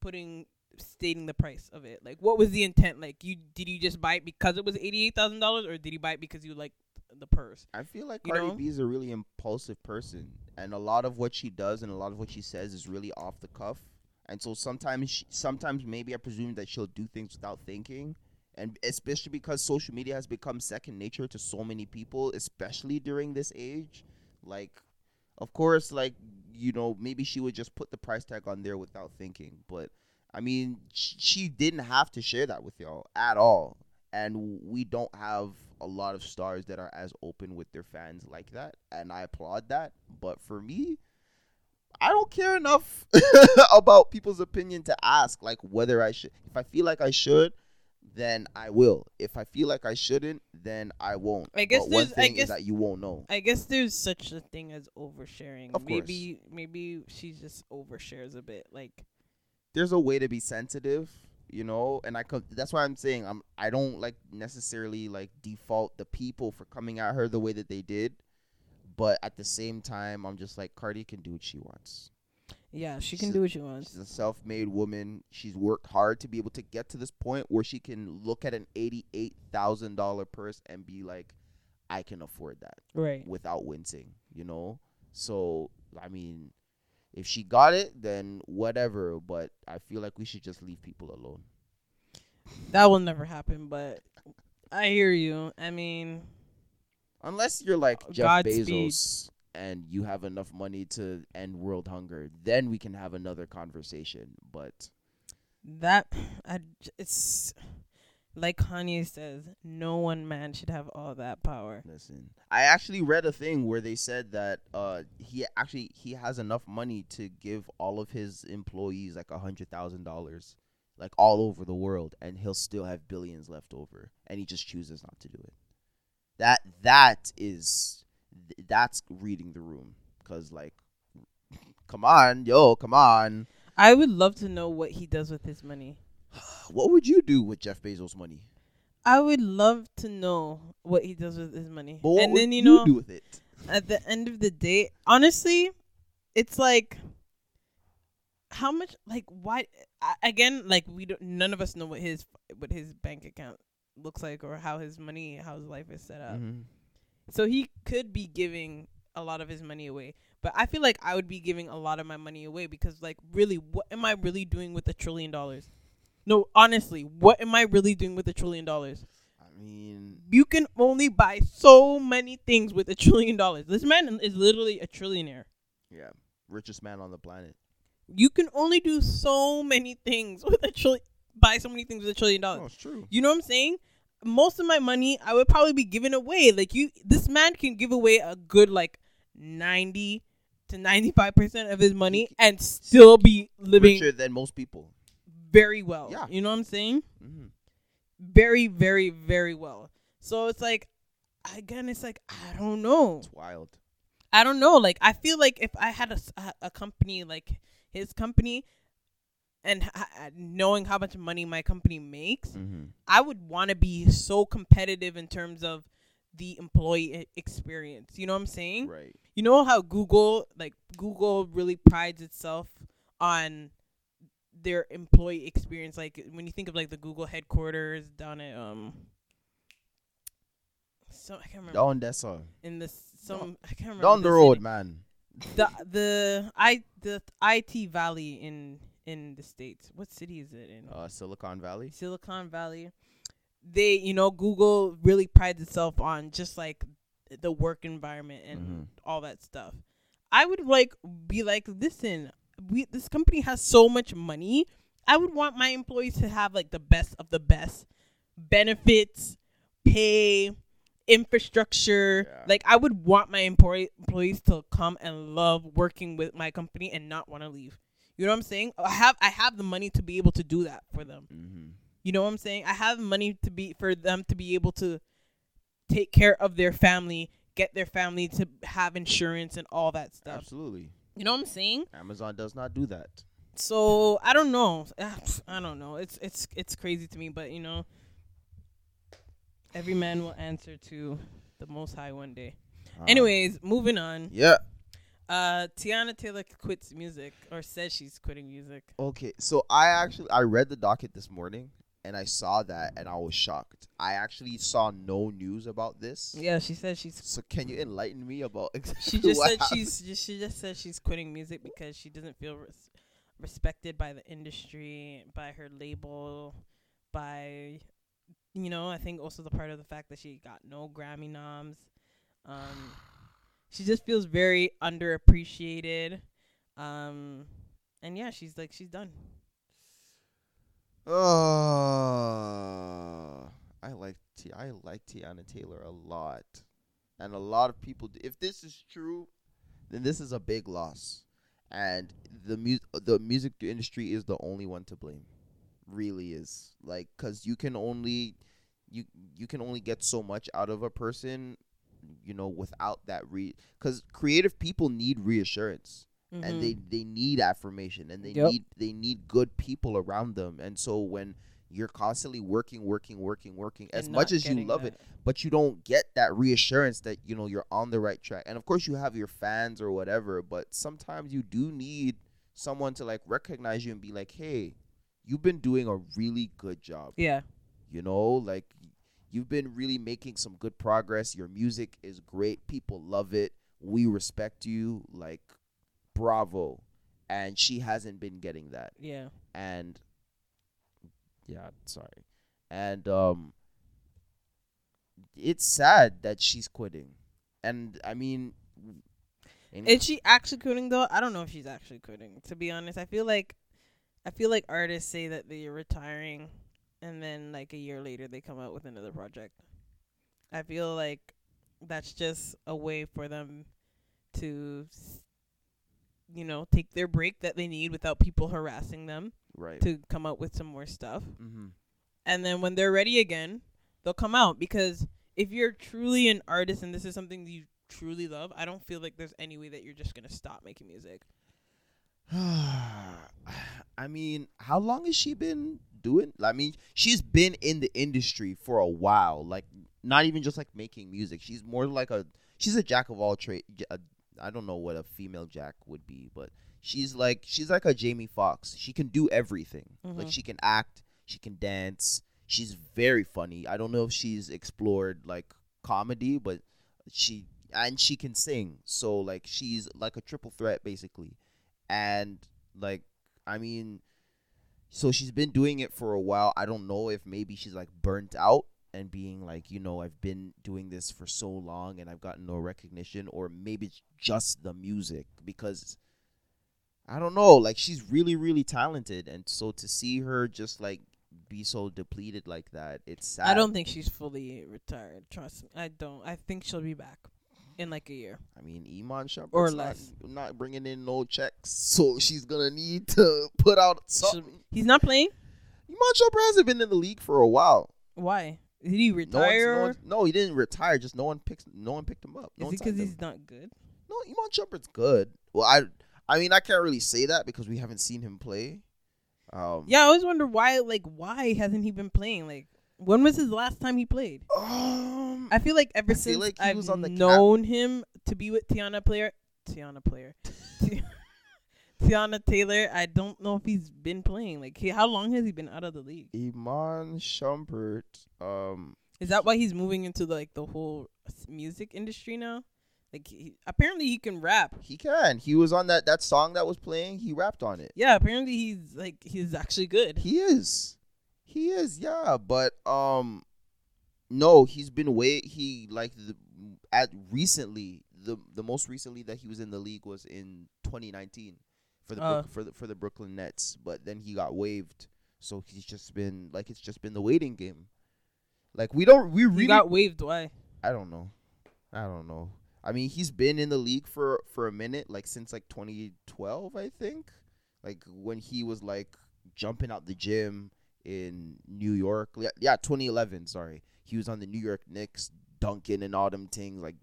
putting stating the price of it? Like, what was the intent? Like, you did you just buy it because it was eighty eight thousand dollars, or did you buy it because you like the purse? I feel like You Cardi know? B is a really impulsive person, and a lot of what she does and a lot of what she says is really off the cuff. And so sometimes, she, sometimes maybe I presume that she'll do things without thinking, and especially because social media has become second nature to so many people, especially during this age. Like, of course, like you know, maybe she would just put the price tag on there without thinking, but. I mean, sh- she didn't have to share that with y'all at all. And we don't have a lot of stars that are as open with their fans like that. And I applaud that. But for me, I don't care enough <laughs> about people's opinion to ask like whether I should. If I feel like I should, then I will. If I feel like I shouldn't, then I won't. I guess but one there's- I guess- is that you won't know. I guess there's such a thing as oversharing. Of course. maybe maybe she just overshares a bit. Like, there's a way to be sensitive, you know, and I co- that's why I'm saying I'm I don't like necessarily like default the people for coming at her the way that they did, but at the same time I'm just like Cardi can do what she wants. yeah, she can She's do what she wants. She's a self-made woman. She's worked hard to be able to get to this point where she can look at an eighty-eight thousand dollar purse and be like, I can afford that Right. without wincing, you know. So I mean, if she got it, then whatever. But I feel like we should just leave people alone. That will never happen. But I hear you. I mean, Unless you're like Jeff Godspeed. Bezos and you have enough money to end world hunger, then we can have another conversation. But that I, it's like Kanye says, no one man should have all that power. listen, I actually read a thing where they said that uh he actually he has enough money to give all of his employees like a hundred thousand dollars, like all over the world, and he'll still have billions left over, and he just chooses not to do it. That that is that's reading the room, cause like, come on, yo, come on. I would love to know what he does with his money. <sighs> What would you do with Jeff Bezos' money? I would love to know what he does with his money. But what and would then you you know, do with it? at the end of the day, honestly, it's like how much like why again like we don't none of us know what his what his bank account looks like or how his money how his life is set up. Mhm. So he could be giving a lot of his money away. But I feel like I would be giving a lot of my money away because like really what am I really doing with a trillion dollars? No, honestly, what am I really doing with a trillion dollars? I mean, You can only buy so many things with a trillion dollars. This man is literally a trillionaire. yeah, richest man on the planet. You can only do so many things <laughs> with a trillion. Buy so many things with a trillion dollars. Oh, it's true. You know what I'm saying? Most of my money I would probably be giving away. Like you this man can give away a good like 90 to 95% of his money and still be living Richer than most people. very well. Yeah. You know what I'm saying? Mm-hmm. Very very very well. So it's like again it's like I don't know. It's wild. I don't know. Like I feel like if I had a company like his company and h- h- knowing how much money my company makes, Mm-hmm. I would want to be so competitive in terms of the employee experience. You know what I'm saying? Right. You know how Google, like Google, really prides itself on their employee experience. Like when you think of like the Google headquarters down at um, so I can't remember Down that song. in this some I can't remember Down the city. road, man. The the I the IT Valley in in the states. What city is it in? Uh, Silicon Valley. Silicon Valley. They, you know, Google really prides itself on just like the work environment and Mhm. all that stuff. I would like be like, listen, we this company has so much money. I would want my employees to have like the best of the best benefits, pay, infrastructure. Yeah. Like I would want my employee employees to come and love working with my company and not want to leave. You know what I'm saying? I have I have the money to be able to do that for them. Mm-hmm. You know what I'm saying? I have money to be for them to be able to take care of their family, get their family to have insurance and all that stuff. Absolutely. You know what I'm saying? Amazon does not do that. So I don't know. <sighs> I don't know. It's it's it's crazy to me, but you know, every man will answer to the Most High one day. Uh, Anyways, moving on. Yeah. Uh, Teyana Taylor quits music or says she's quitting music. Okay. So I actually I read the docket this morning and I saw that and I was shocked. I actually saw no news about this. Yeah, she said she's So can you enlighten me about <laughs> exactly she just what said happened? she's just, she just said she's quitting music because she doesn't feel res- respected by the industry, by her label, by you know, I think also the part of the fact that she got no Grammy noms. Um she just feels very underappreciated. Um and yeah, she's like she's done. Uh, I like T- I like Teyana Taylor a lot, and a lot of people. If this is true, then this is a big loss, and the mu- the music industry is the only one to blame. Really is like because you can only you you can only get so much out of a person, you know, without that re. Because creative people need reassurance and they they need affirmation and they Yep. need they need good people around them and so when you're constantly working working working working as much as you love that. it but you don't get that reassurance that you know you're on the right track and of course you have your fans or whatever but sometimes you do need someone to like recognize you and be like hey you've been doing a really good job Yeah. you know like you've been really making some good progress. Your music is great. People love it. We respect you. Like bravo. And she hasn't been getting that. Yeah. and yeah sorry. And um it's sad that she's quitting. And i mean Is she actually quitting though? I don't know if she's actually quitting. To be honest, I feel like I feel like artists say that they're retiring, and then like a year later they come out with another project. I feel like that's just a way for them to, s- you know, take their break that they need without people harassing them right to come out with some more stuff. mm-hmm. And then when they're ready again, they'll come out because if you're truly an artist and this is something that you truly love, I don't feel like there's any way that you're just gonna stop making music. <sighs> I mean, how long has she been doing? I mean, she's been in the industry for a while. Like, not even just like making music. She's more like a she's a jack of all trade. I don't know what a female jack would be, but she's like she's like a Jamie Foxx. She can do everything. Like Mhm. she can act, she can dance. She's very funny. I don't know if she's explored like comedy, but she and she can sing. So like she's like a triple threat basically. And like I mean so she's been doing it for a while. I don't know if maybe she's like burnt out and being like, you know, I've been doing this for so long and I've gotten no recognition, or maybe it's just the music because I don't know, like she's really, really talented, and so to see her just like be so depleted like that, it's sad. I don't think she's fully retired. Trust me, I don't. I think she'll be back in like a year. I mean, Iman Shumpert's Or not, less. not bringing in no checks, so she's gonna need to <laughs> put out something. He's not playing. Iman Shumpert hasn't been in the league for a while. Why? Did he No, retire? no, one's- no, he didn't retire. Just no one picks. No one picked him up. No Is it because he's not good? No, Iman Shumpert's good. Well, I, I mean, I can't really say that because we haven't seen him play. Um, Yeah, I always wonder why. Like, why hasn't he been playing? Like, when was his last time he played? Um, I feel like ever I since like he I've was on the cap- known him to be with Tiana player, Tiana player, <laughs> Teyana Taylor, I don't know if he's been playing. Like, he, how long has he been out of the league? Iman Shumpert. Um, Is that why he's moving into like the whole s- music industry now? Like, he, apparently he can rap. he can. He was on that that song that was playing. He rapped on it. Yeah, apparently he's like he's actually good. He is. He is, yeah. But um no, he's been way he like the at recently the the most recently that he was in the league was in 2019 for the Uh. Brook, for the for the Brooklyn Nets, but then he got waived. So he's just been like it's just been the waiting game. Like we don't we He really got waived. Why? I don't know. I don't know. I mean, he's been in the league for for a minute, like since like 2012, I think. Like when he was like jumping out the gym in New York. Yeah, yeah 2011. Sorry, he was on the New York Knicks, dunking and all them things, like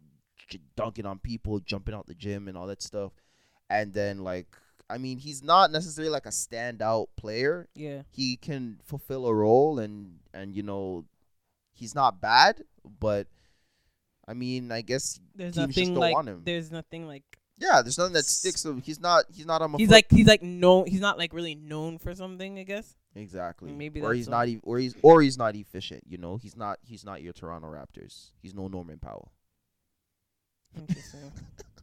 j- dunking on people, jumping out the gym and all that stuff. And then like, I mean, he's not necessarily like a standout player Yeah. he can fulfill a role and and you know he's not bad but i mean i guess There's Teams just nothing don't like. want him. There's nothing like. yeah there's nothing that sticks so he's not he's not on He's foot. like he's like no. He's not like really known for something. I guess. Exactly maybe or he's not even or he's or he's not efficient you know he's not he's not your toronto raptors he's no norman powell Interesting.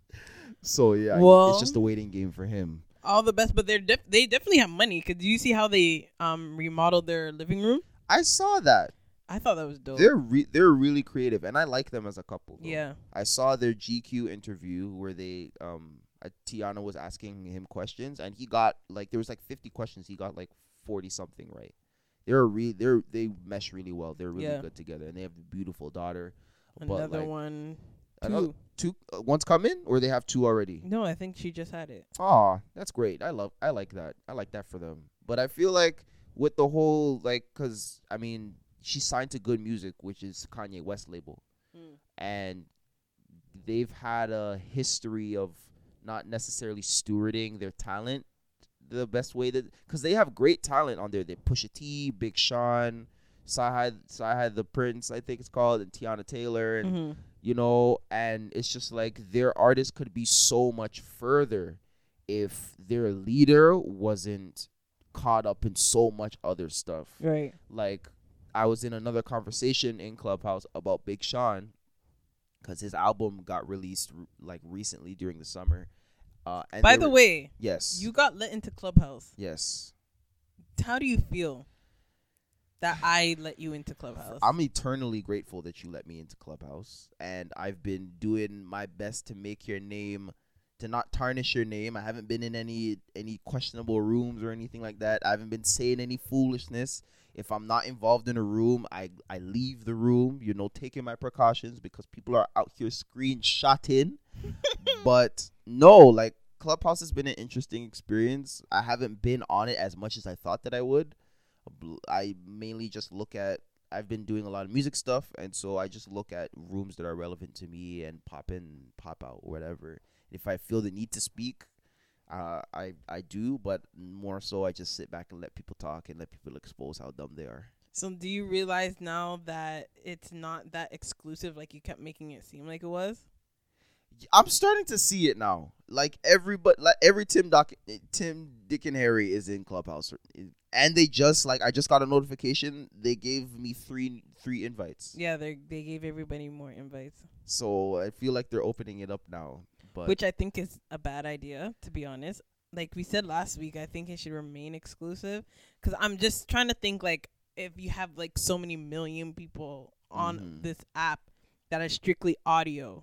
<laughs> so yeah Well- it's just a waiting game for him All the best, but they're def- they definitely have money. Cause you see how they um remodeled their living room? i saw that I thought that was dope. they're re- they're really creative and i like them as a couple though. yeah. I saw their GQ interview where they um uh, Teyana was asking him questions and he got like there was like 50 questions he got like 40 something right. They're re- they're they mesh really well. They're really Yeah. good together and they have a beautiful daughter. Another like, one. Another- Two. Two uh, one's coming or they have two already. No, I think she just had it. Aw, that's great. I love I like that. I like that for them. But I feel like with the whole like cuz I mean she signed to G.O.O.D. Music, which is Kanye West label. and they've had a history of not necessarily stewarding their talent the best way that because they have great talent on there. They Pusha T, Big Sean, Sahad, Sahad the Prince, I think it's called, and Teyana Taylor, and Mm-hmm. you know, and it's just like their artists could be so much further if their leader wasn't caught up in so much other stuff Right. like I was in another conversation in Clubhouse about Big Sean because his album got released like recently during the summer. Uh, By the were- way, yes, you got let into Clubhouse. yes, How do you feel that I let you into Clubhouse? I'm eternally grateful that you let me into Clubhouse, and I've been doing my best to make your name. To not tarnish your name, I haven't been in any any questionable rooms or anything like that. I haven't been saying any foolishness. If I'm not involved in a room, I I leave the room. You know, taking my precautions because people are out here screenshotting. <laughs> <laughs> but no, like Clubhouse has been an interesting experience. I haven't been on it as much as I thought that I would. I mainly just look at. I've been doing a lot of music stuff, and so I just look at rooms that are relevant to me and pop in, pop out, whatever. If I feel the need to speak, uh, I I do, but more so I just sit back and let people talk and let people expose how dumb they are. so do you realize now that it's not that exclusive like you kept making it seem like it was? I'm starting to see it now. Like everybody, like every Tim Doc, Tim, Dick, and Harry is in Clubhouse, and they just like I just got a notification. They gave me three three invites, Yeah, they they gave everybody more invites, so I feel like they're opening it up now. But which I think is a bad idea to be honest. Like we said last week, I think it should remain exclusive cuz I'm just trying to think like if you have like so many million people on Mhm. this app that are strictly audio.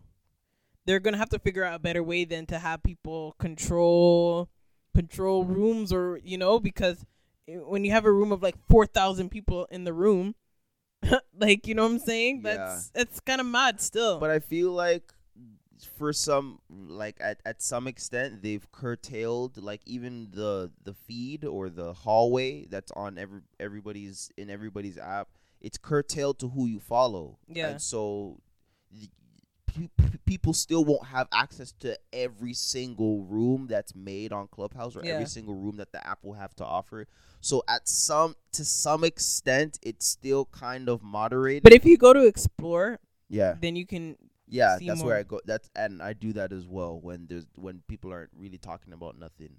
They're gonna have to figure out a better way than to have people control control rooms or you know because when you have a room of like four thousand people in the room, <laughs> like you know what I'm saying? Yeah. That's it's kind of mad still. But I feel like for some like at, at some extent they've curtailed like even the the feed or the hallway that's on every everybody's in everybody's app it's curtailed to who you follow Yeah. and so y- pe- pe- people still won't have access to every single room that's made on clubhouse or Yeah. every single room that the app will have to offer so at some to some extent it's still kind of moderated but if you go to explore, yeah then you can yeah, that's more. where I go. That's and I do that as well when there's when people aren't really talking about nothing.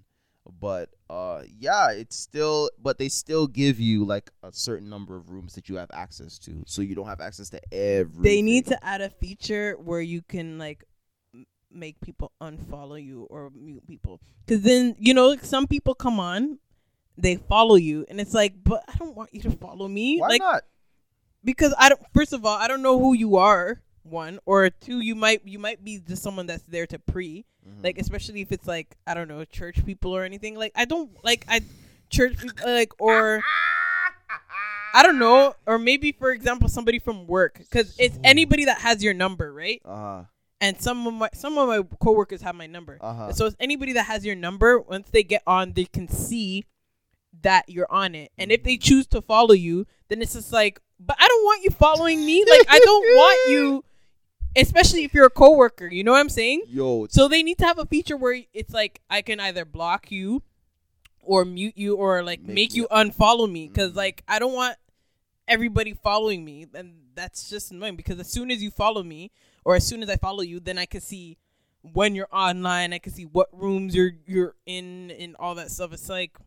But uh, yeah, it's still, but they still give you like a certain number of rooms that you have access to, so you don't have access to every. they need to add a feature where you can like m- make people unfollow you or mute people because then you know like, some people come on they follow you and it's like but i don't want you to follow me Why like not? because i don't first of all i don't know who you are one or two you might you might be just someone that's there to pre Mhm. like especially if it's like i don't know church people or anything. Like i don't like i church people like or i don't know. Or maybe for example somebody from work. Because it's anybody that has your number right? Uh huh, and some of my some of my coworkers have my number. Uh huh. so it's anybody that has your number once they get on they can see that you're on it. And if they choose to follow you then it's just like but i don't want you following me. Like i don't want you especially if you're a coworker you know what i'm saying? Yo, so they need to have a feature where it's like I can either block you or mute you or like Make make, you unfollow me. Because Mhm. like I don't want everybody following me. And that's just annoying because as soon as you follow me or as soon as I follow you then I can see when you're online. I can see what rooms you're you're in and all that stuff. It's like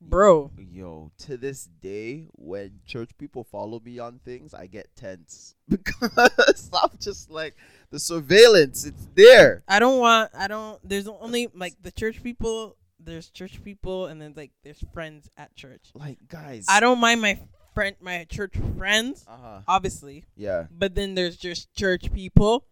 bro Yo, to this day, when church people follow me on things, I get tense <laughs> because I'm just like the surveillance. It's there. I don't want I don't there's only like the church people there's church people and then like there's friends at church Like guys, I don't mind my friend my church friends Uh huh. obviously. Yeah, But then there's just church people.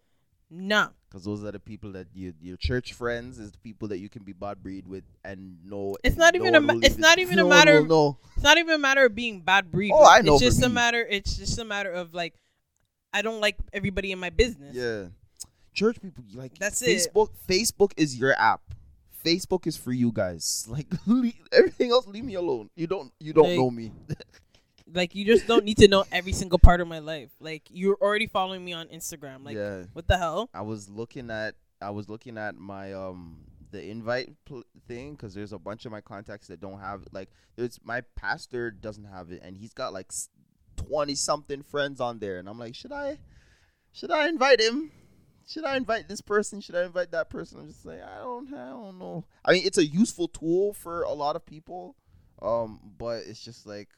Nah. Because those are the people that you, your church friends is the people that you can be bad breed with and know. It's and not no even a ma- it's not even a no one <laughs> matter of- know. It's not even a matter of being bad breed. Oh, I know It's just a me. matter it's just a matter of like I don't like everybody in my business. Yeah, church people like That's it. Facebook. Facebook is your app. Facebook is for you guys. <laughs> Like <laughs> everything else, leave me alone. You don't you don't Like, know me. Like you just don't need to know every single part of my life. Like you're already following me on Instagram. Like yeah, what the hell? I was looking at I was looking at my um the invite pl- thing because there's a bunch of my contacts that don't have like there's my pastor doesn't have it and he's got like twenty something friends on there and I'm like should I should I invite him should I invite this person should I invite that person I'm just like I don't I don't know I mean it's a useful tool for a lot of people um but it's just like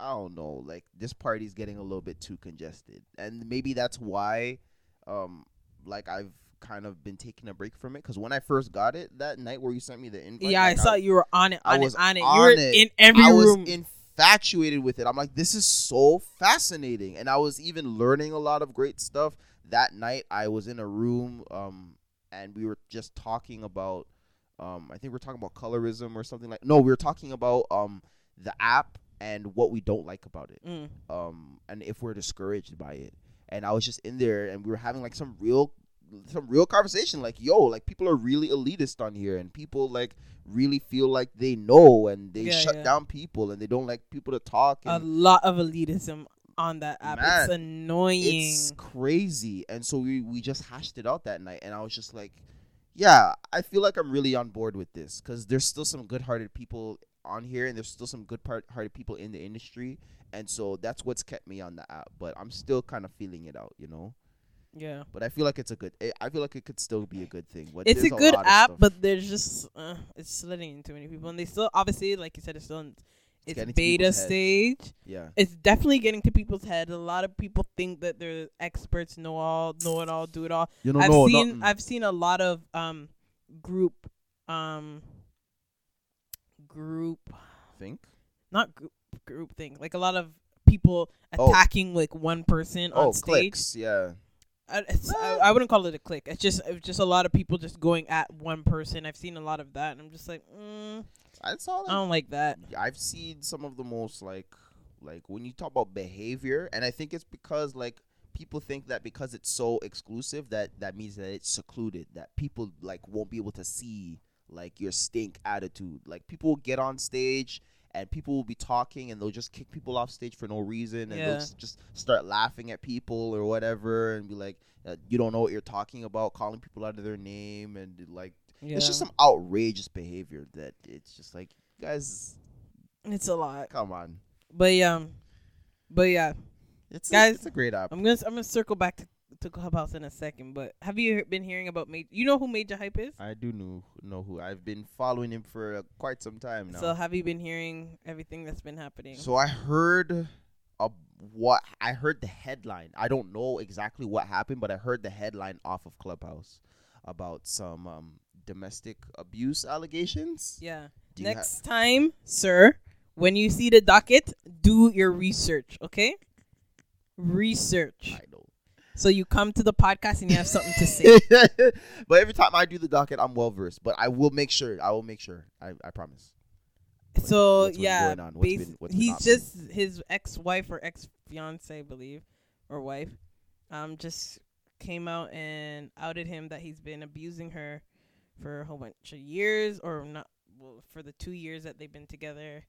I don't know like this party's getting a little bit too congested and maybe that's why um like I've kind of been taking a break from it because when I first got it that night where you sent me the invite, yeah, I like, saw you were on it, I was it, on it. on you were it. in every I was infatuated with it. I'm like, this is so fascinating, and I was even learning a lot of great stuff that night. I was in a room, um, and we were just talking about, um, I think we are talking about colorism or something like. No, we were talking about um the app and what we don't like about it Mm. um and if we're discouraged by it and i was just in there and we were having like some real some real conversation like yo like people are really elitist on here and people like really feel like they know and they Yeah, shut yeah. down people and they don't like people to talk A lot of elitism on that app. Man, it's annoying. it's crazy and so we we just hashed it out that night and i was just like yeah i feel like i'm really on board with this because there's still some good-hearted people on here and there's still some good part- hearted people in the industry and so that's what's kept me on the app but i'm still kind of feeling it out you know yeah. but i feel like it's a good i I feel like it could still be a good thing but it's a there's good lot app, but there's just uh, it's letting in too many people, and they still obviously, like you said, it's still in it's getting to beta people's heads. stage. yeah It's definitely getting to people's head. A lot of people think that they're experts, know all, know it all, do it all. you don't I've know seen nothing. I've seen a lot of um group um group think not group group thing like a lot of people Oh. attacking like one person on oh, stage. clicks. Yeah. I, I, I wouldn't call it a click. It's just it's just a lot of people just going at one person. I've seen a lot of that, and I'm just like, mm, I saw I don't like that. I've seen some of the most like like when you talk about behavior, and I think it's because like people think that because it's so exclusive that that means that it's secluded that people like won't be able to see like your stink attitude. Like people will get on stage and people will be talking and they'll just kick people off stage for no reason and they'll just, start laughing at people or whatever and be like uh, you don't know what you're talking about calling people out of their name and like Yeah, it's just some outrageous behavior that it's just like guys it's a lot. come on. But yeah, but yeah, it's Guys, a, it's a great app. I'm gonna I'm gonna circle back to to Clubhouse in a second. But have you been hearing about Majah? You know who Majah Hype is? I do know know who I've been following him for uh, quite some time now. So have you been hearing everything that's been happening? So I heard uh, what I heard the headline. I don't know exactly what happened, but I heard the headline off of Clubhouse about some um, domestic abuse allegations. yeah. Do you ha- Next time, sir, when you see the docket, do your research. Okay. Research. So you come to the podcast and you have something to <laughs> say. but every time I do the docket, I'm well versed. But I will make sure. I will make sure. I, I promise. so what's yeah, going on? What's bas- been- he's just his ex-wife or ex-fiance, I believe, or wife, um, just came out and outed him that he's been abusing her for a whole bunch of years, or not, well, for the two years that they've been together.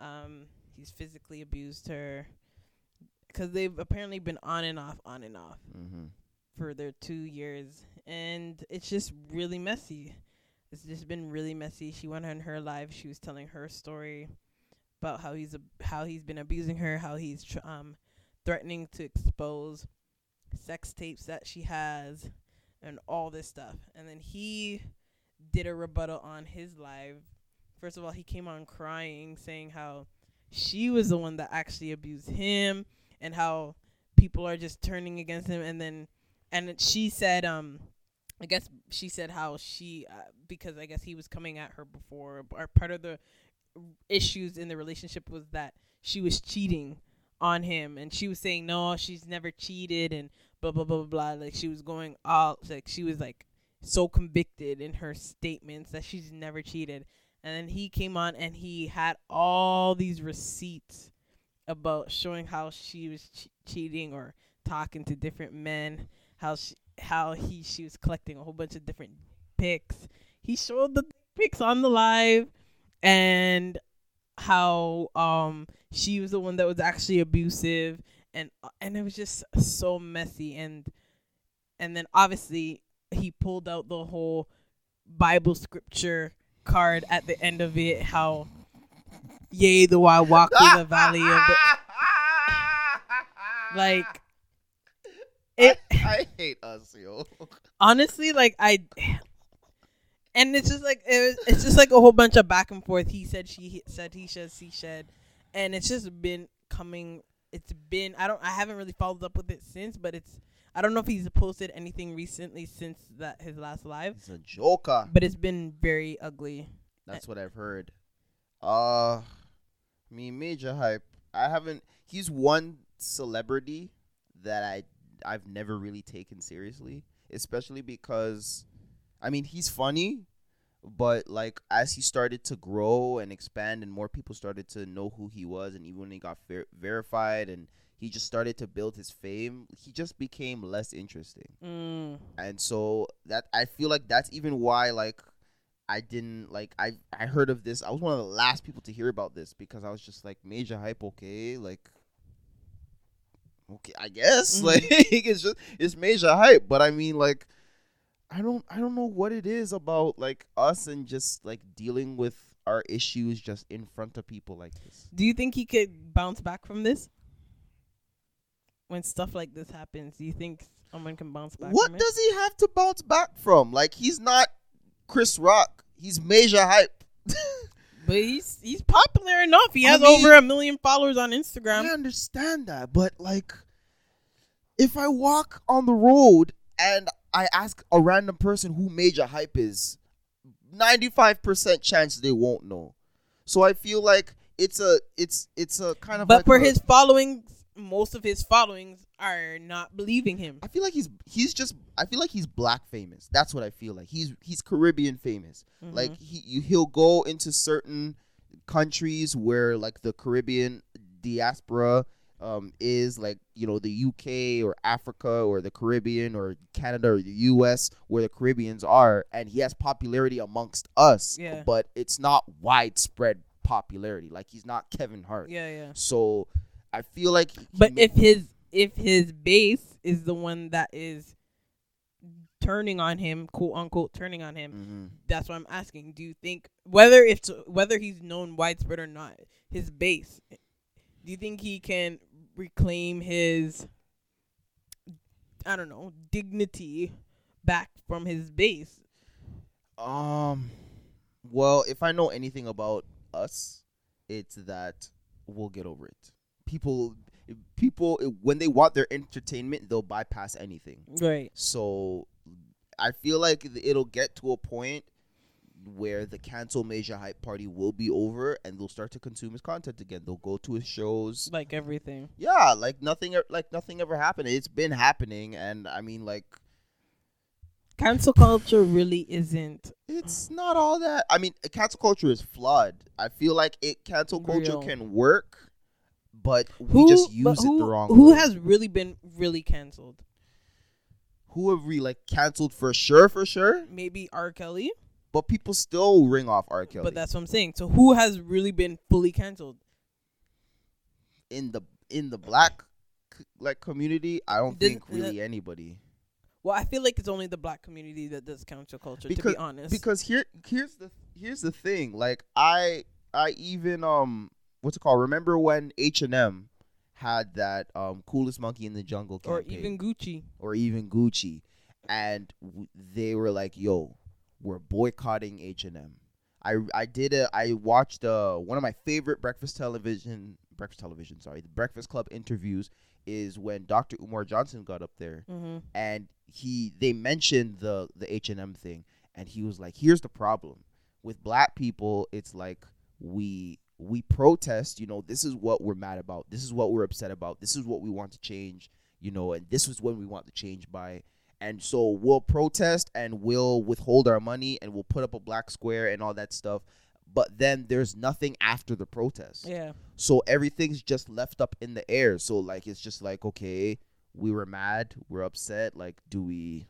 Um, he's physically abused her because they've apparently been on and off, on and off Mm-hmm. for their two years, and it's just really messy. It's just been really messy. She went on her live. She was telling her story about how he's a, how he's been abusing her, how he's tr- um threatening to expose sex tapes that she has, and all this stuff. And then he did a rebuttal on his live. First of all, he came on crying, saying how she was the one that actually abused him, and how people are just turning against him. And then, and she said, um, I guess she said how she, uh, because I guess he was coming at her before, or part of the issues in the relationship was that she was cheating on him, and she was saying no, she's never cheated, and blah blah blah blah. blah. Like she was going all like she was like so convicted in her statements that she's never cheated. And then he came on and he had all these receipts about showing how she was che- cheating or talking to different men, how she, how he she was collecting a whole bunch of different pics. He showed the pics on the live and how um she was the one that was actually abusive and and it was just so messy and and then obviously he pulled out the whole bible scripture card at the end of it how yea though i walk through the valley of the <laughs> like it I hate us, yo. honestly like i and it's just like it was, it's just like a whole bunch of back and forth he said she he said he said she said and it's just been coming it's been i don't i haven't really followed up with it since but it's i don't know if he's posted anything recently since that his last live He's a joker. but it's been very ugly That's what I've heard. Uh, Mean, majah hype. I haven't. He's one celebrity that I I've never really taken seriously, especially because, I mean, he's funny, but like as he started to grow and expand, and more people started to know who he was, and even when he got ver- verified, and he just started to build his fame, he just became less interesting mm. and so that I feel like that's even why like I didn't like I I heard of this. I was one of the last people to hear about this because I was just like majah hype. Okay, like okay, I guess <laughs> Mhm. like it's just it's majah hype. But I mean like I don't I don't know what it is about like us and just like dealing with our issues just in front of people like this. do you think he could bounce back from this when stuff like this happens do you think someone can bounce back What does he have to bounce back from? Like he's not Chris Rock. He's majah hype. But he's he's popular enough. He I has mean- over a million followers on Instagram. I understand that, but like, if I walk on the road and I ask a random person who Majah Hype is, ninety-five percent chance they won't know. So I feel like it's a it's it's a kind of but like for a- his following, most of his followings are not believing him. I feel like he's he's just I feel like he's black famous. That's what I feel like. He's he's Caribbean famous. Like Mhm. he he'll go into certain countries where like the Caribbean diaspora um is like you know the UK or Africa or the Caribbean or Canada or the US where the Caribbeans are and he has popularity amongst us Yeah. but it's not widespread popularity like he's not Kevin Hart. yeah, yeah. So I feel like But if his if his base is the one that is turning on him, quote unquote, turning on him, Mhm. that's what I'm asking. Do you think whether it's whether he's known widespread or not, his base, do you think he can reclaim his I don't know dignity back from his base? Um, well, if I know anything about us, it's that we'll get over it. People, people, when they want their entertainment, they'll bypass anything. Right. So, I feel like it'll get to a point where the cancel majah hype party will be over, and they'll start to consume his content again. They'll go to his shows. Like everything. Yeah, like nothing, like nothing ever happened. It's been happening, and I mean, like Cancel culture really isn't It's not all that. I mean, cancel culture is flawed. I feel like it cancel culture Real. can work, but we who just use it the wrong who way. has really been really canceled? who have we like canceled for sure, for sure? Maybe R. Kelly, But people still ring off R. Kelly but that's what I'm saying. So who has really been fully canceled? in the in the black like community. I don't Does- think really anybody Well, I feel like it's only the black community that does cancel culture. to be honest, because here here's the here's the thing. Like I I even um what's it called? Remember when H and M had that um coolest monkey in the jungle or even Gucci. or even Gucci, and w- they were like, "Yo, we're boycotting H and M." I I did a I watched uh one of my favorite breakfast television breakfast television sorry the Breakfast Club interviews is when Dr. Umar Johnson got up there Mm-hmm. and he they mentioned the the H and M thing and he was like, "Here's the problem with black people. It's like we." We protest, you know, this is what we're mad about. This is what we're upset about. This is what we want to change you know, and this is when we want to change by. And so we'll protest and we'll withhold our money and we'll put up a black square and all that stuff. But then there's nothing after the protest. Yeah, So everything's just left up in the air. So like it's just like okay, we were mad, we're upset. Like do we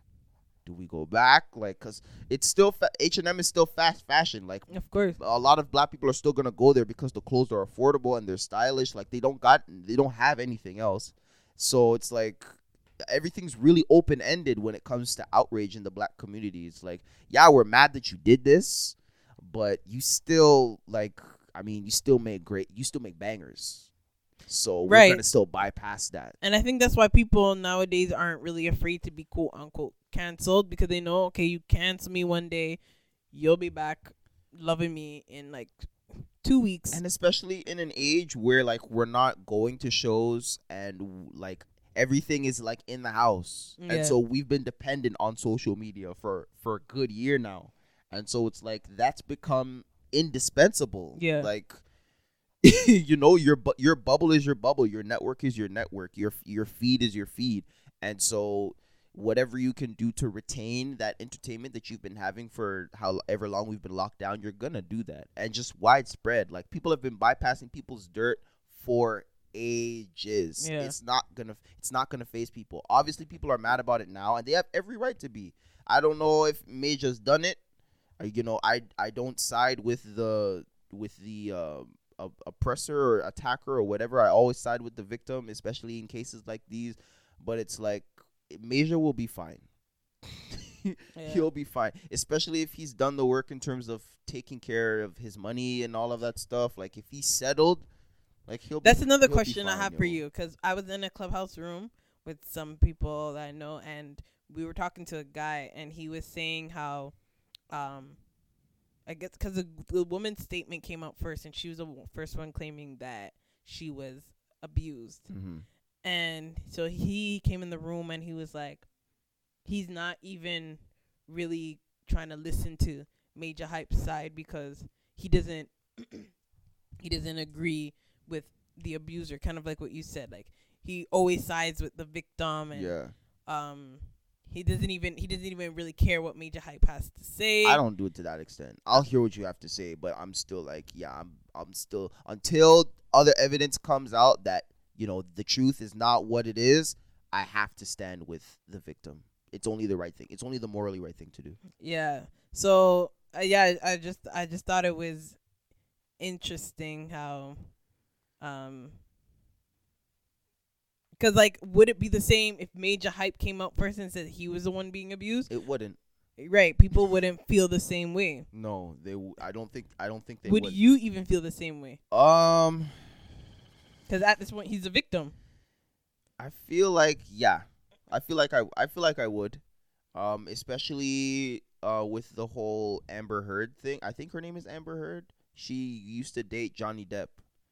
do we go back? Like cuz it's still fa- H&M is still fast fashion. Like of course. a lot of black people are still gonna go there because the clothes are affordable and they're stylish. Like they don't got they don't have anything else. So it's like everything's really open ended when it comes to outrage in the black community. It's like, yeah, we're mad that you did this, but you still like I mean, you still make great you still make bangers. So Right. we're gonna still bypass that. And I think that's why people nowadays aren't really afraid to be quote unquote canceled because they know, okay, you cancel me one day, you'll be back loving me in like two weeks. and especially in an age where like we're not going to shows and like everything is like in the house Yeah. and so we've been dependent on social media for for a good year now and so it's like that's become indispensable Yeah. like <laughs> you know your bu- your bubble is your bubble your network is your network your your feed is your feed and so whatever you can do to retain that entertainment that you've been having for however long we've been locked down you're gonna do that. And just widespread. Like people have been bypassing people's dirt for ages. Yeah. it's not gonna it's not gonna phase people. Obviously people are mad about it now and they have every right to be. I don't know if majah's done it. You know i i don't side with the with the uh, a- oppressor or attacker or whatever. I always side with the victim especially in cases like these. But it's like Majah will be fine. <laughs> Yeah. He'll be fine, especially if he's done the work in terms of taking care of his money and all of that stuff. Like if he's settled, like he'll. That's be, another he'll question I fine, have for you because I was in a clubhouse room with some people that I know, and we were talking to a guy, and he was saying how, um, I guess because the, the woman's statement came out first, and she was the w- first one claiming that she was abused, Mhm. And so he came in the room and he was like, he's not even really trying to listen to Majah Hype's side because he doesn't <clears throat> he doesn't agree with the abuser. Kind of like what you said. Like he always sides with the victim, and Yeah. um, he doesn't even he doesn't even really care what Majah Hype has to say. I don't do it to that extent. I'll hear what you have to say, but I'm still like, yeah, I'm I'm still until other evidence comes out that, you know, the truth is not what it is, I have to stand with the victim. It's only the right thing. It's only the morally right thing to do. Yeah. So uh, yeah, I just I just thought it was interesting how, um, because like, would it be the same if Majah Hype came out first and said he was the one being abused? It wouldn't. Right. People wouldn't feel the same way. No, they w- I don't think I don't think they would would. you even feel the same way? um Because at this point, he's a victim. I feel like yeah. I feel like I I feel like I would. Um especially uh with the whole Amber Heard thing. I think her name is Amber Heard. She used to date Johnny Depp.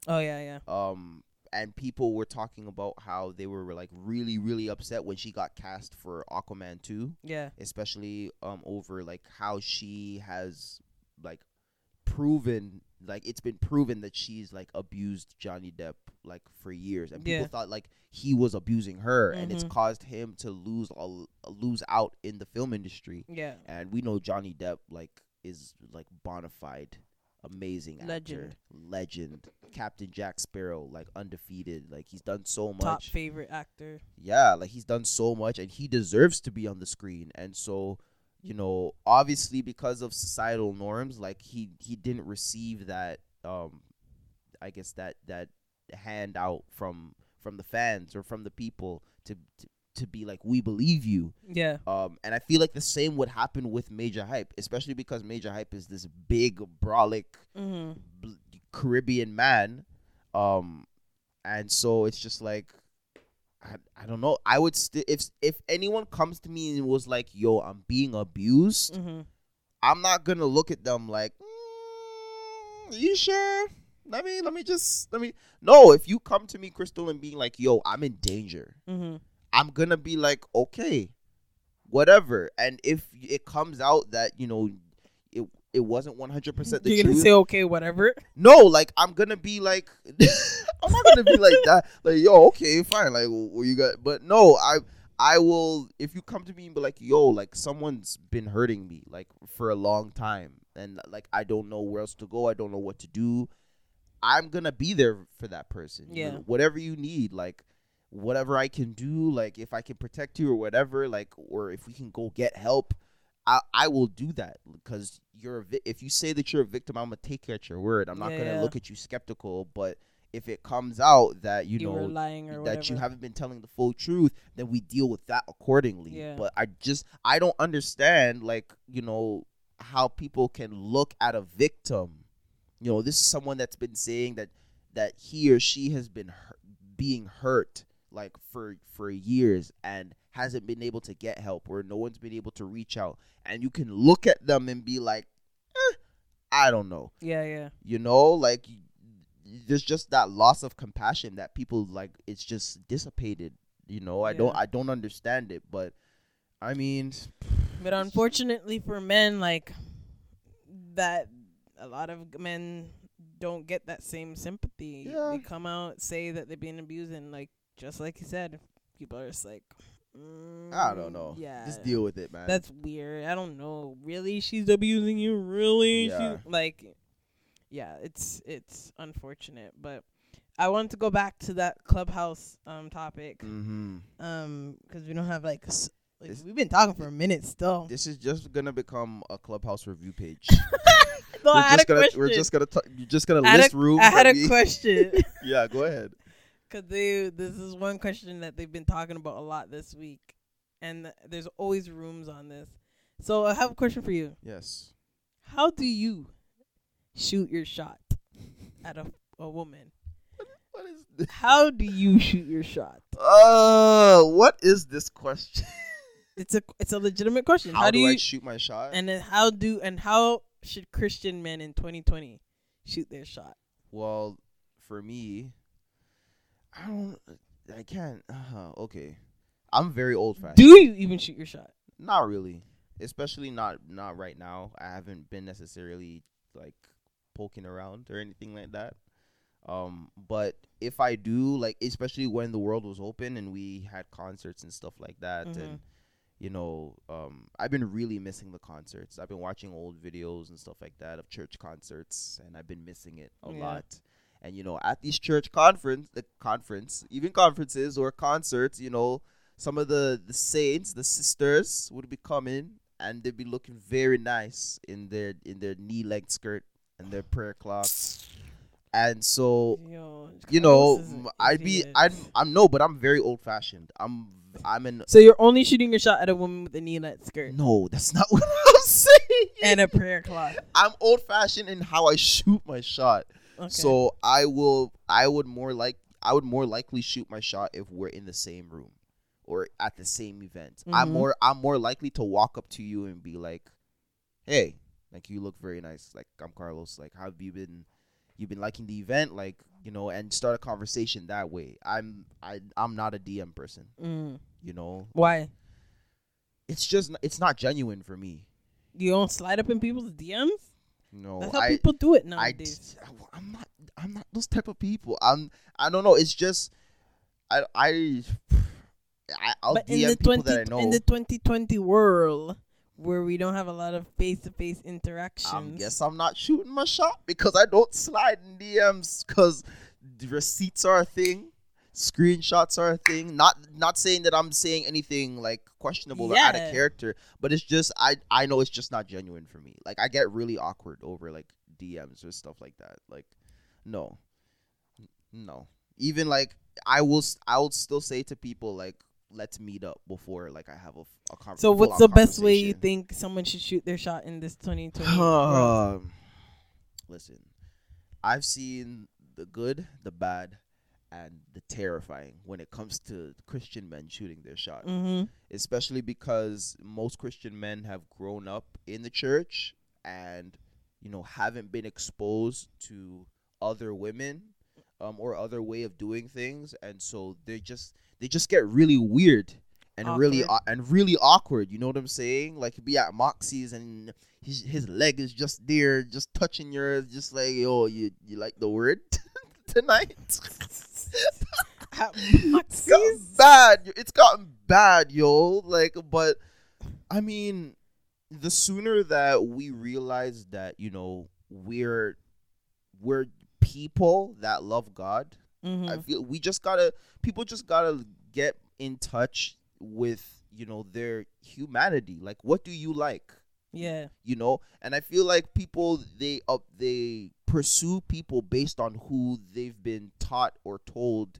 Oh yeah, yeah. Um and people were talking about how they were like really really upset when she got cast for Aquaman 2, Yeah. especially um over like how she has like proven like it's been proven that she's like abused Johnny Depp like for years and people Yeah. thought like he was abusing her and it's Mhm. caused him to lose a, lose out in the film industry Yeah. and we know Johnny Depp like is like bona fide amazing actor Legend. legend Captain Jack Sparrow like undefeated like he's done so much. Top favorite actor. yeah like he's done so much and he deserves to be on the screen and so you know obviously because of societal norms like he he didn't receive that um i guess that that handout from from the fans or from the people to to, to be like we believe you Yeah. um and i feel like the same would happen with majah hype especially because majah hype is this big brolic Mm-hmm. bl- Caribbean man, um, and so it's just like I, I don't know. I would still if if anyone comes to me and was like, "Yo, I'm being abused," Mm-hmm. I'm not gonna look at them like, mm, "You sure?" Let me let me just let me. No, if you come to me, Crystal, and being like, "Yo, I'm in danger," Mm-hmm. I'm gonna be like, okay, whatever. And if it comes out that you know it wasn't 100 percent the You're gonna truth, say okay, whatever. no, like I'm gonna be like, <laughs> I'm not gonna be like <laughs> that. Like, yo, okay, fine. Like, what you got? But no, I, I will. If you come to me and be like, yo, like someone's been hurting me like for a long time, and like I don't know where else to go. I don't know what to do. I'm gonna be there for that person. You Yeah. know, whatever you need, like whatever I can do, like if I can protect you or whatever, like or if we can go get help. I, I will do that because you're a vi- if you say that you're a victim, I'm gonna take you at your word. I'm not Yeah, gonna yeah. look at you skeptical. But if it comes out that you, You, know lying or that whatever. you haven't been telling the full truth, then we deal with that accordingly. Yeah. But I just I don't understand like you know how people can look at a victim. You know, this is someone that's been saying that that he or she has been hu- being hurt like for for years and hasn't been able to get help or no one's been able to reach out and you can look at them and be like eh, i don't know Yeah, yeah. you know like there's just that loss of compassion that people like it's just dissipated you know i don't i don't understand it but i mean <sighs> But unfortunately for men, like that, a lot of men don't get that same sympathy. Yeah. They come out say that they're being abused, and like just like you said, people are just like, mm, i don't know Yeah, just deal with it man That's weird. I don't know. Really, she's abusing you. Really, Yeah. She- like, yeah, it's it's unfortunate, but. I wanted to go back to that clubhouse um topic mm-hmm. um because we don't have like, s- like This- we've been talking for a minute still. this is just gonna become a clubhouse review page <laughs> No, we're had just a gonna question. we're just gonna t- you're just gonna I list a- rooms I had a we- question <laughs> yeah go ahead because they this is one question that they've been talking about a lot this week, and th- there's always rooms on this. So I have a question for you. yes How do you shoot your shot at a a woman? what is this? How do you shoot your shot? Uh, what is this question? <laughs> It's a it's a legitimate question. How, How, do, do, I you shoot my shot? and then how do and how should Christian men in 2020 shoot their shot? well, for me, I don't. I can't. Uh, okay, I'm very old fashioned. Do you even shoot your shot? Not really, especially not not right now. I haven't been necessarily like poking around or anything like that. Um, but if I do, like, especially when the world was open and we had concerts and stuff like that, Mhm. and you know, um, I've been really missing the concerts. I've been watching old videos and stuff like that of church concerts, and I've been missing it a Yeah. lot. And you know, at these church conference, the conference, even conferences or concerts, you know, some of the the saints, the sisters, would be coming, and they'd be looking very nice in their in their knee length skirt and their prayer cloths. And so Yo, you know, Carlos is an m- I'd be. I'm, I'm no, but I'm very old fashioned. I'm, I'm an. So you're only shooting your shot at a woman with a knee-length skirt No, that's not <laughs> what I'm saying. and a prayer cloth. I'm old fashioned in how I shoot my shot. Okay. So I will, I would more like, I would more likely shoot my shot if we're in the same room or at the same event. I'm Mhm. more, I'm more likely to walk up to you and be like, "Hey, like you look very nice. Like I'm Carlos. Like how have you been? You've been liking the event, like you know, and start a conversation that way. I'm, I, I'm not a DM person. Mm. You know, Why? it's just, it's not genuine for me. You don't slide up in people's DMs? No, That's how I, people do it I, nowadays. I'm not I'm not those type of people. I'm I don't know. It's just I I, I I'll but DM in the people twenty that I know. in the 2020 world, where we don't have a lot of face-to-face interactions, I guess I'm not shooting my shot because I don't slide in DMs because receipts are a thing, screenshots are a thing. Not not saying that I'm saying anything like questionable or out of character, but it's just I I know it's just not genuine for me. Like I get really awkward over like DMs or stuff like that. Like no, no. Even like I will I will still say to people like let's meet up before like I have a, a conversation. So what's the best way you think someone should shoot their shot in this 2020? <sighs> world? Um, listen, I've seen the good, the bad, and the terrifying when it comes to Christian men shooting their shot. Mhm. Especially because most Christian men have grown up in the church and you know haven't been exposed to other women um, or other way of doing things, and so they just they just get really weird and really Awkward. au- and really awkward. You know what I'm saying? Like be at Moxie's and his his leg is just there, just touching yours, just like yo, you you like the word <laughs> tonight? <laughs> It's gotten bad. It's gotten bad, yo. Like, but I mean, the sooner that we realize that you know we're we're people that love God, I Mhm. feel we just gotta people just gotta get in touch with you know their humanity. Like, what do you like? Yeah. you know and i feel like people they uh, they pursue people based on who they've been taught or told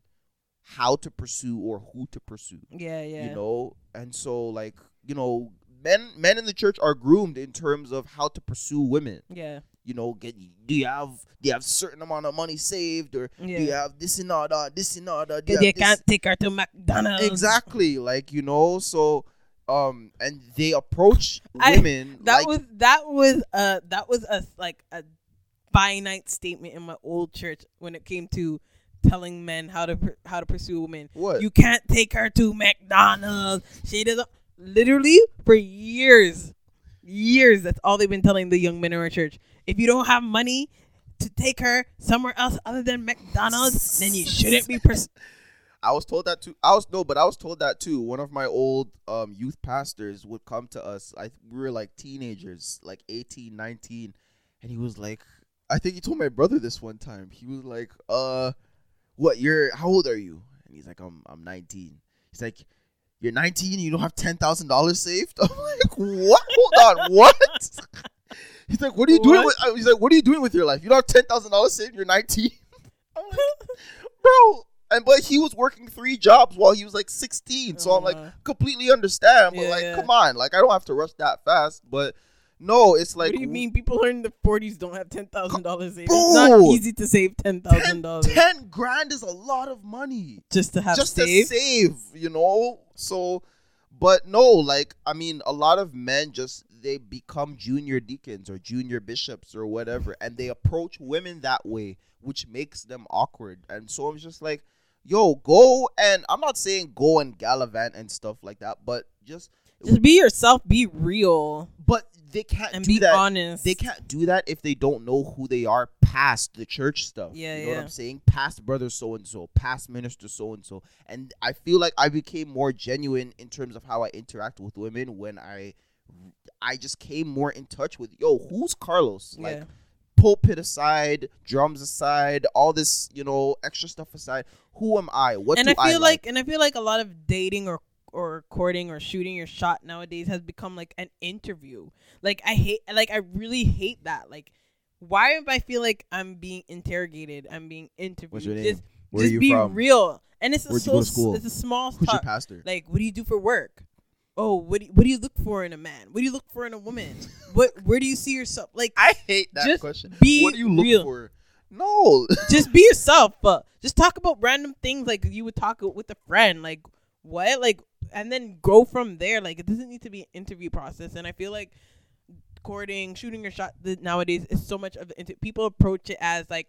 how to pursue or who to pursue Yeah. Yeah. you know and so like you know men men in the church are groomed in terms of how to pursue women Yeah. you know get do you have do you have certain amount of money saved or do you have this and all that this and all that do you you can't take her to McDonald's. exactly like you know so um and they approach I- women That like was that was uh that was a like a finite statement in my old church when it came to telling men how to how to pursue women. what You can't take her to McDonald's. She doesn't. Literally for years, years. That's all they've been telling the young men in our church. If you don't have money to take her somewhere else other than McDonald's, then you shouldn't be. Pers- I was told that too. I was no, but I was told that too. One of my old um youth pastors would come to us. I we were like teenagers, like 18, 19, and he was like I think he told my brother this one time. He was like, "Uh, what? You're how old are you?" And he's like, "I'm I'm 19." He's like, "You're 19 you don't have $10,000 saved?" <laughs> I'm like, "What? Hold on. What?" <laughs> He's like, "What are you doing with uh, He's like, "What are you doing with your life? You don't have $10,000 saved. You're 19." <laughs> I'm like, bro. And but he was working three jobs while he was like 16. So I'm like Uh, completely understand. But Yeah, like, yeah. come on, like I don't have to rush that fast. But no, it's like what do you mean? People in the forties don't have ten thousand dollars. It's not easy to save ten thousand 10, dollars 10 grand is a lot of money just to have just saved. to save, you know. So, but no, like I mean, a lot of men just they become junior deacons or junior bishops or whatever, and they approach women that way, which makes them awkward. And so I'm just like, yo, go and I'm not saying go and gallivant and stuff like that, but just Just be yourself. Be real but they can't and do be that. honest. They can't do that if they don't know who they are past the church stuff. Yeah, you know what. I'm saying? Past brother so and so, past minister so and so. And I feel like I became more genuine in terms of how I interact with women when I I just came more in touch with yo, who's Carlos? Like yeah. Pulpit aside, drums aside, all this, you know, extra stuff aside. Who am I? What and do I feel like? like, and I feel like a lot of dating or or courting or shooting your shot nowadays has become like an interview. Like I hate, like I really hate that. Like, why if I feel like I'm being interrogated, I'm being interviewed. What's your name? Just, Where just are you be from? real. And it's a Where'd so go to school? it's a small Who's your pastor? Like, what do you do for work? Oh, what do you, what do you look for in a man? What do you look for in a woman? what where do you see yourself? Like, I hate that question. be what do you look real. for? No. <laughs> just be yourself. But just talk about random things like you would talk with a friend. Like what? Like and then go from there. Like it doesn't need to be an interview process. And I feel like courting, shooting your shot nowadays is so much of the inter- people approach it as like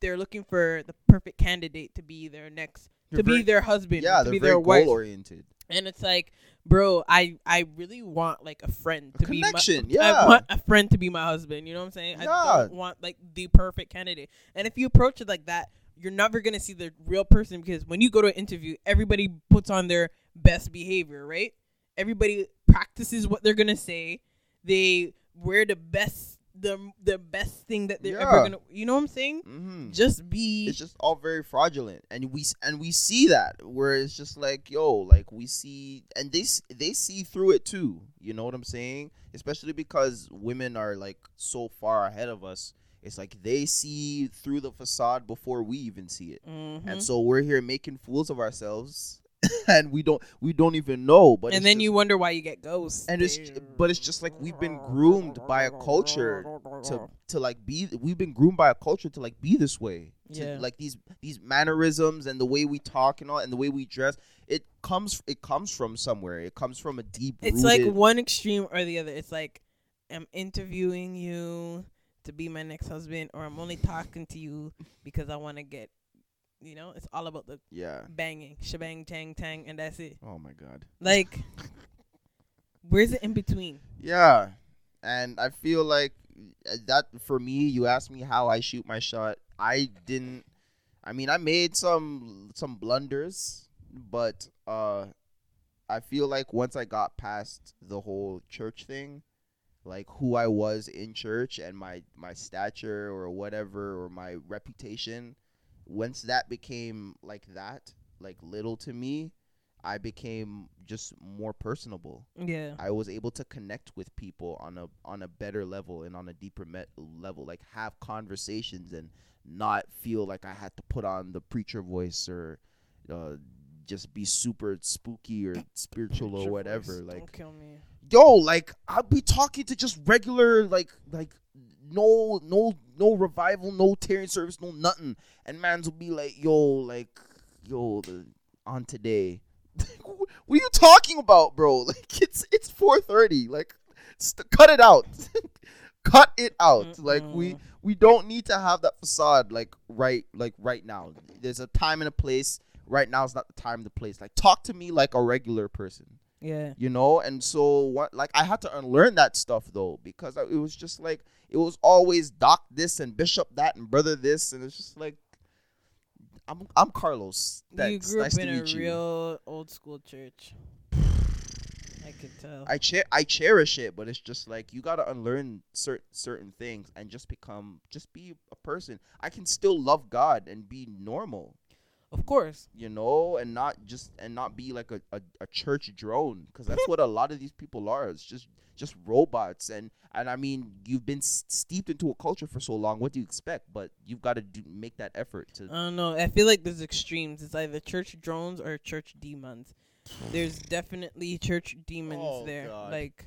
they're looking for the perfect candidate to be their next They're to be their husband, yeah, to be their wife. goal oriented. And it's like, bro, I I really want like a friend A to connection, be my, yeah. I want a friend to be my husband. You know what I'm saying? I Yeah. don't want like the perfect candidate. And if you approach it like that, you're never gonna see the real person because when you go to an interview, everybody puts on their best behavior, right? Everybody practices what they're gonna say. They wear the best the the best thing that they're ever gonna. You know what I'm saying? hmm Just be. It's just all very fraudulent, and we and we see that where it's just like yo, like we see, and they they see through it too. You know what I'm saying? Especially because women are like so far ahead of us. It's like they see through the facade before we even see it. Mhm. and so we're here making fools of ourselves <laughs> and we don't we don't even know but and then just- you wonder why you get ghosts. and it's but it's just like we've been groomed by a culture to to like be we've been groomed by a culture to like be this way to, Yeah. like these these mannerisms and the way we talk and all and the way we dress it comes it comes from somewhere it comes from a deep It's like one extreme or the other. It's like I'm interviewing you to be my next husband, or I'm only talking to you because I want to get. You know, it's all about the yeah banging, shebang, tang, tang, and that's it. oh my god Like, <laughs> where's it in between? Yeah, and I feel like uh, that for me. You asked me how I shoot my shot. I didn't. I mean, I made some some blunders, but uh, I feel like once I got past the whole church thing, like who I was in church and my my stature or whatever or my reputation, once that became like that, like little to me, I became just more personable. Yeah, I was able to connect with people on a on a better level and on a deeper met level, like have conversations and not feel like I had to put on the preacher voice or uh, just be super spooky or spiritual or whatever. voice, Like don't kill me. yo, like I'll be talking to just regular like like no no no revival, no tearing service, no nothing, and mans will be like yo like yo the on today. <laughs> what are you talking about, bro? <laughs> Like it's it's four thirty. Like st- cut it out, <laughs> cut it out. Like we Mm-mm. we don't need to have that facade like right like right now. There's a time and a place. Right now is not the time, and the place. Like talk to me like a regular person Yeah, you know and so what like i had to unlearn that stuff though because I- it was just like it was always doc this and bishop that and brother this and it's just like i'm i'm carlos you grew nice up in a meet you. real old school church. I could tell. i cher- i cherish it but it's just like you got to unlearn certain certain things and just become just be a person i can still love god and be normal of course. you know and not just and not be like a, a, a church drone because that's what a lot of these people are it's just just robots and and i mean you've been steeped into a culture for so long what do you expect but you've got to do make that effort to I don't know. I feel like there's extremes. It's either church drones or church demons. There's definitely church demons Oh, there, God. like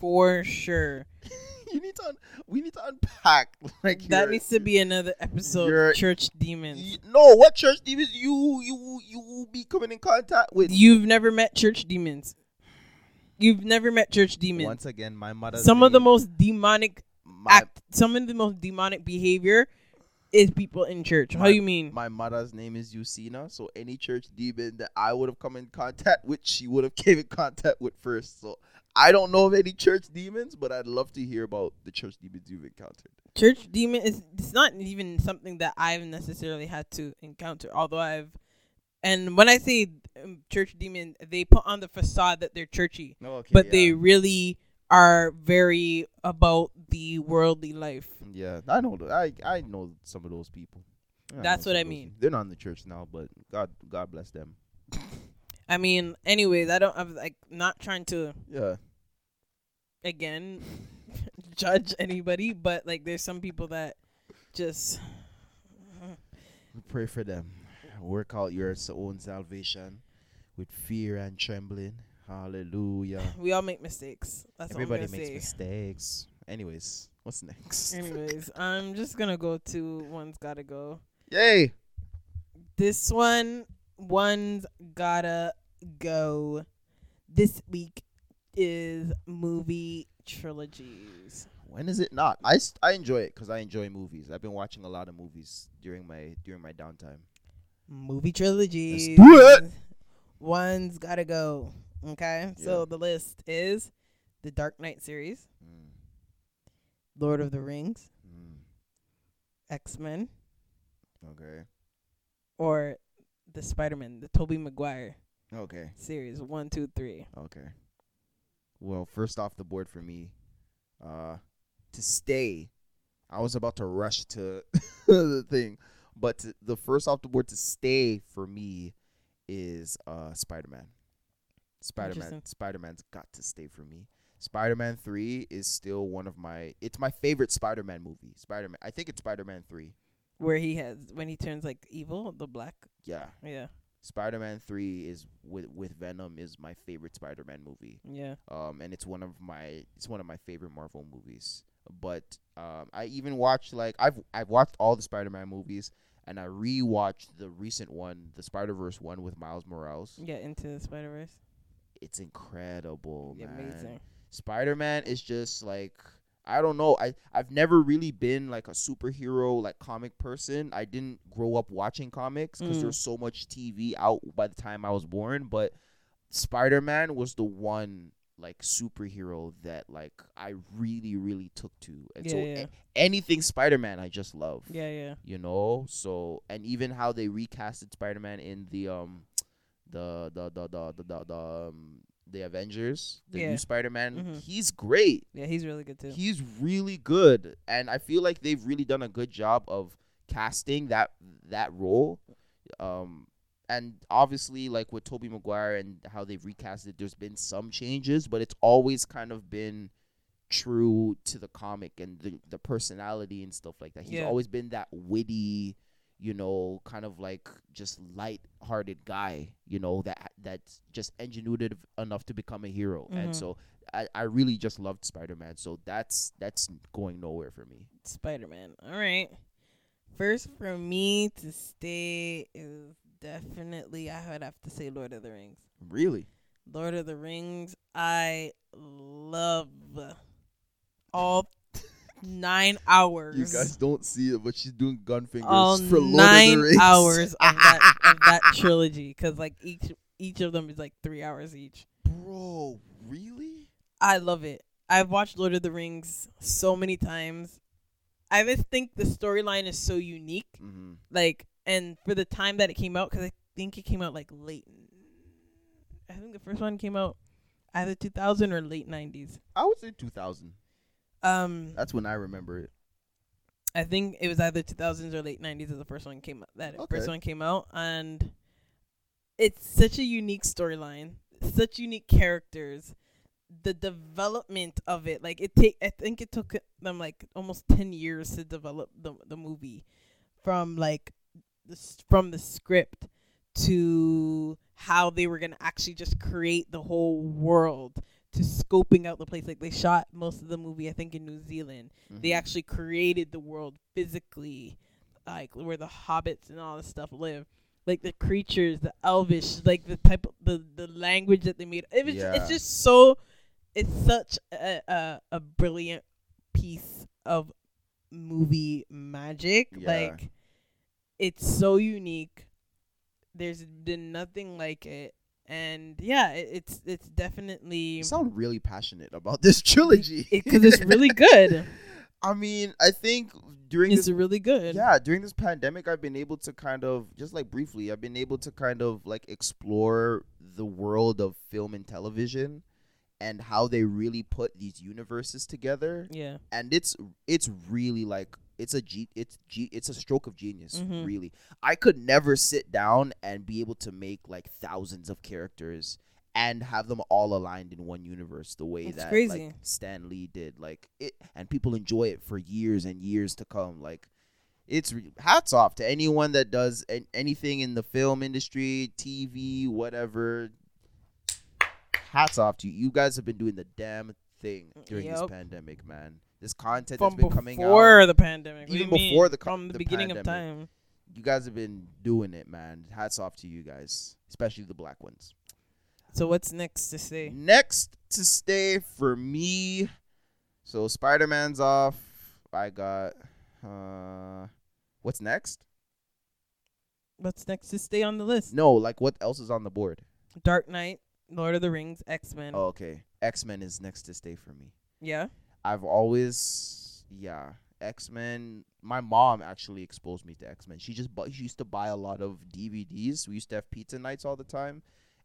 for sure. <laughs> you need to un- we need to unpack like that your- needs to be another episode. your- Church demons. no what church demons you you you will be coming in contact with You've never met church demons. You've never met church demons. once again my mother some of the most demonic my, act, some of the most demonic behavior is people in church. How My- you mean? My mother's name is Yusina, so any church demon that I would have come in contact with, she would have <laughs> came in contact with first. So I don't know of any church demons, but I'd love to hear about the church demons you've encountered. church demon is it's not even something that I've necessarily had to encounter. Although I've, and when I say um, church demon, they put on the facade that they're churchy, Okay, but they really are very about the worldly life. yeah, I know. I I know some of those people. I That's what I mean. people. They're not in the church now, but God God bless them. <laughs> I mean, anyways, I don't. I'm like not trying to Yeah. again <laughs> judge anybody, but like there's some people that just We pray for them. Work out your own salvation with fear and trembling. Hallelujah. <laughs> we all make mistakes. That's Everybody makes say. mistakes. Anyways, what's next? Anyways, <laughs> I'm just gonna go to one's gotta go. Yay! This one, one's gotta go. This week is movie trilogies. When is it not? I, st- I enjoy it because I enjoy movies. I've been watching a lot of movies during my during my downtime. Movie trilogies. do it. One's gotta go. Okay, so the list is the Dark Knight series, Mm, Lord of the Rings, mm, X Men, okay. or the Spider Man, the Tobey Maguire Okay. series. One, two, three. Okay. Well, first off the board for me, uh, to stay, I was about to rush to <laughs> the thing, but to, the first off the board to stay for me is uh Spider Man. Spider Man. Spider Man's got to stay for me. Spider Man Three is still one of my. It's my favorite Spider Man movie. Spider Man. I think it's Spider Man Three. Where he has when he turns like evil, the black. Yeah. Yeah, Spider Man Three is with with Venom is my favorite Spider Man movie. yeah. um, and it's one of my it's one of my favorite Marvel movies. But um, I even watched like I've I've watched all the Spider-Man movies, and I rewatched the recent one, the Spider-Verse one with Miles Morales. Get into the Spider Verse. It's incredible, Yeah, man. amazing. Spider-Man is just like I don't know. I I've never really been like a superhero like comic person. I didn't grow up watching comics because Mm. there's so much TV out by the time I was born. But Spider-Man was the one like superhero that like I really really took to, and Yeah, so yeah. a- anything Spider-Man I just love. Yeah, yeah. You know, so and even how they recasted Spider-Man in the um the the the the the the, the um the Avengers, the Yeah. new Spider-Man, Mhm. he's great. Yeah, he's really good too. He's really good, and I feel like they've really done a good job of casting that that role. Um, and obviously, like with Tobey Maguire and how they've recast it, there's been some changes, but it's always kind of been true to the comic and the the personality and stuff like that. He's Yeah. always been that witty, you know, kind of like just light-hearted guy, you know, that that's just ingenuitive enough to become a hero. Mhm. And so I, I really just loved Spider Man, so that's that's going nowhere for me. Spider Man. All right. First for me to stay is definitely I would have to say Lord of the Rings. Really? Lord of the Rings, I love all nine hours. You guys don't see it, but she's doing gun fingers all for Lord nine of the Rings. hours of that of <laughs> that trilogy because like each each of them is like three hours each. Bro, really? I love it. I've watched Lord of the Rings so many times. I just think the storyline is so unique. Mm-hmm. Like, and for the time that it came out, because I think it came out like late. I think the first one came out either 2000 or late 90s. I would say 2000. Um, That's when I remember it. I think it was either 2000s or late 90s as the first one came out. That Okay. first one came out, and it's such a unique storyline, such unique characters. The development of it, like it take, I think it took them like almost ten years to develop the the movie, from like the from the script to how they were gonna actually just create the whole world to scoping out the place. Like they shot most of the movie, I think, in New Zealand they Mhm. actually created the world physically like where the hobbits and all this stuff live like the creatures the elvish like the type of the the language that they made it was Yeah. it's just so it's such a, a a brilliant piece of movie magic. Yeah. Like it's so unique. There's been nothing like it. And yeah, it, it's it's definitely You sound really passionate about this <laughs> trilogy because it's really good. <laughs> I mean, I think during It's this really good. yeah during this pandemic, I've been able to kind of just like briefly, I've been able to kind of like explore the world of film and television and how they really put these universes together Yeah. and it's it's really like it's a ge- it's ge- it's a stroke of genius Mhm. really. I could never sit down and be able to make like thousands of characters and have them all aligned in one universe the way It's that crazy. like stan lee did like it and people enjoy it for years and years to come like it's re- hats off to anyone that does an- anything in the film industry tv whatever. Hats off to you. You guys have been doing the damn thing during this pandemic man this content From that's been coming out before the pandemic. What do Even you mean? before the co- from the, the beginning of pandemic. time. you guys have been doing it, man. Hats off to you guys, especially the black ones. So what's next to say? Next to stay for me, so Spider Man's off. I got. uh What's next? What's next to stay on the list? No, like what else is on the board? Dark Knight, Lord of the Rings, X Men. Oh, okay. X Men is next to stay for me. Yeah. I've always, yeah, X Men. My mom actually exposed me to X Men. She just, bu- she used to buy a lot of DVDs. We used to have pizza nights all the time,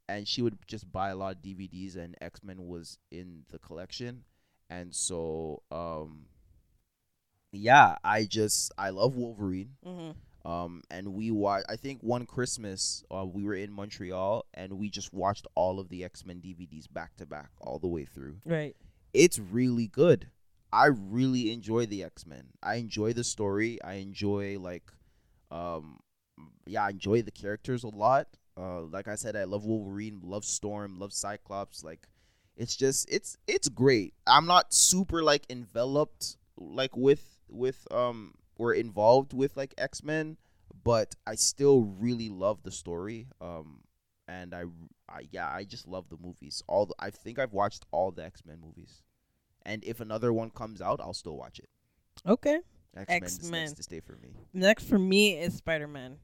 and she would just buy a lot of DVDs, and X Men was in the collection, and so, um, yeah, I just, I love Wolverine. Mm-hmm. Um, and we watched. I think one Christmas, uh, we were in Montreal, and we just watched all of the X Men DVDs back to back all the way through Right. It's really good. I really enjoy the X Men. I enjoy the story. I enjoy like, um, yeah, I enjoy the characters a lot. Uh, like I said, I love Wolverine, love Storm, love Cyclops. Like, it's just it's it's great. I'm not super like enveloped like with with um or involved with like X Men, but I still really love the story. Um, and I, I yeah, I just love the movies. All the, I think I've watched all the X Men movies, and if another one comes out, I'll still watch it. Okay. X Men next to stay for me. Next for me is Spider Man.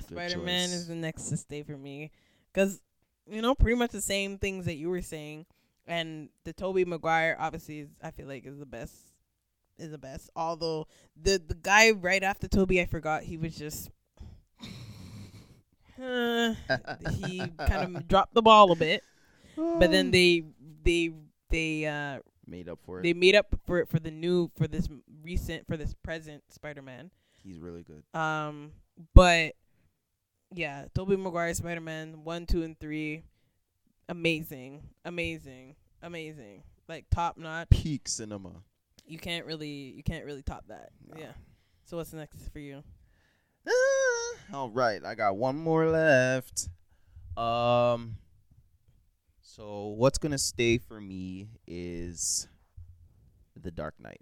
Spider Man is the next to stay for me, cause you know pretty much the same things that you were saying, and the Tobey Maguire obviously is, I feel like is the best, is the best. Although the the guy right after Tobey, I forgot he was just. Uh, he <laughs> kind of dropped the ball a bit, but then <sighs> they they they uh made up for it. they made up for it for the new for this recent for this present Spider-Man. He's really good. Um, but yeah, Tobey Maguire Spider-Man one, two, and three, amazing, amazing, amazing, like top notch. Peak cinema. You can't really you can't really top that. Nah. Yeah. So what's next for you? All right, I got one more left. Um, so what's gonna stay for me is the Dark Knight.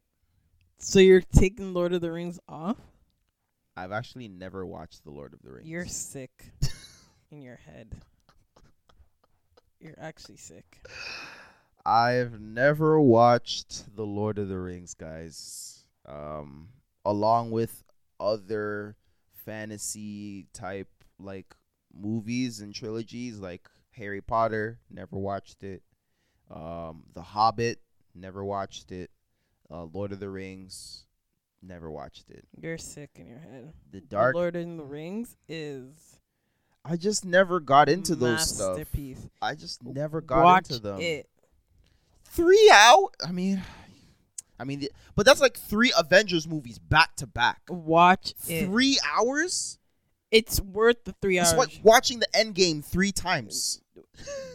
So you're taking Lord of the Rings off? I've actually never watched the Lord of the Rings. You're sick <laughs> in your head. You're actually sick. I've never watched The Lord of the Rings, guys. Um, along with other fantasy type like movies and trilogies like Harry Potter, never watched it. Um, The Hobbit, never watched it. Uh, Lord of the Rings, never watched it. You're sick in your head. The The Lord of the Rings is I just never got into those stuff. masterpiece. I just never got Watch into them. it. three out. I mean, I mean, the- but that's like three Avengers movies back to back. Watch it. Three hours. It's worth the three It's hours. like watching the End Game three times.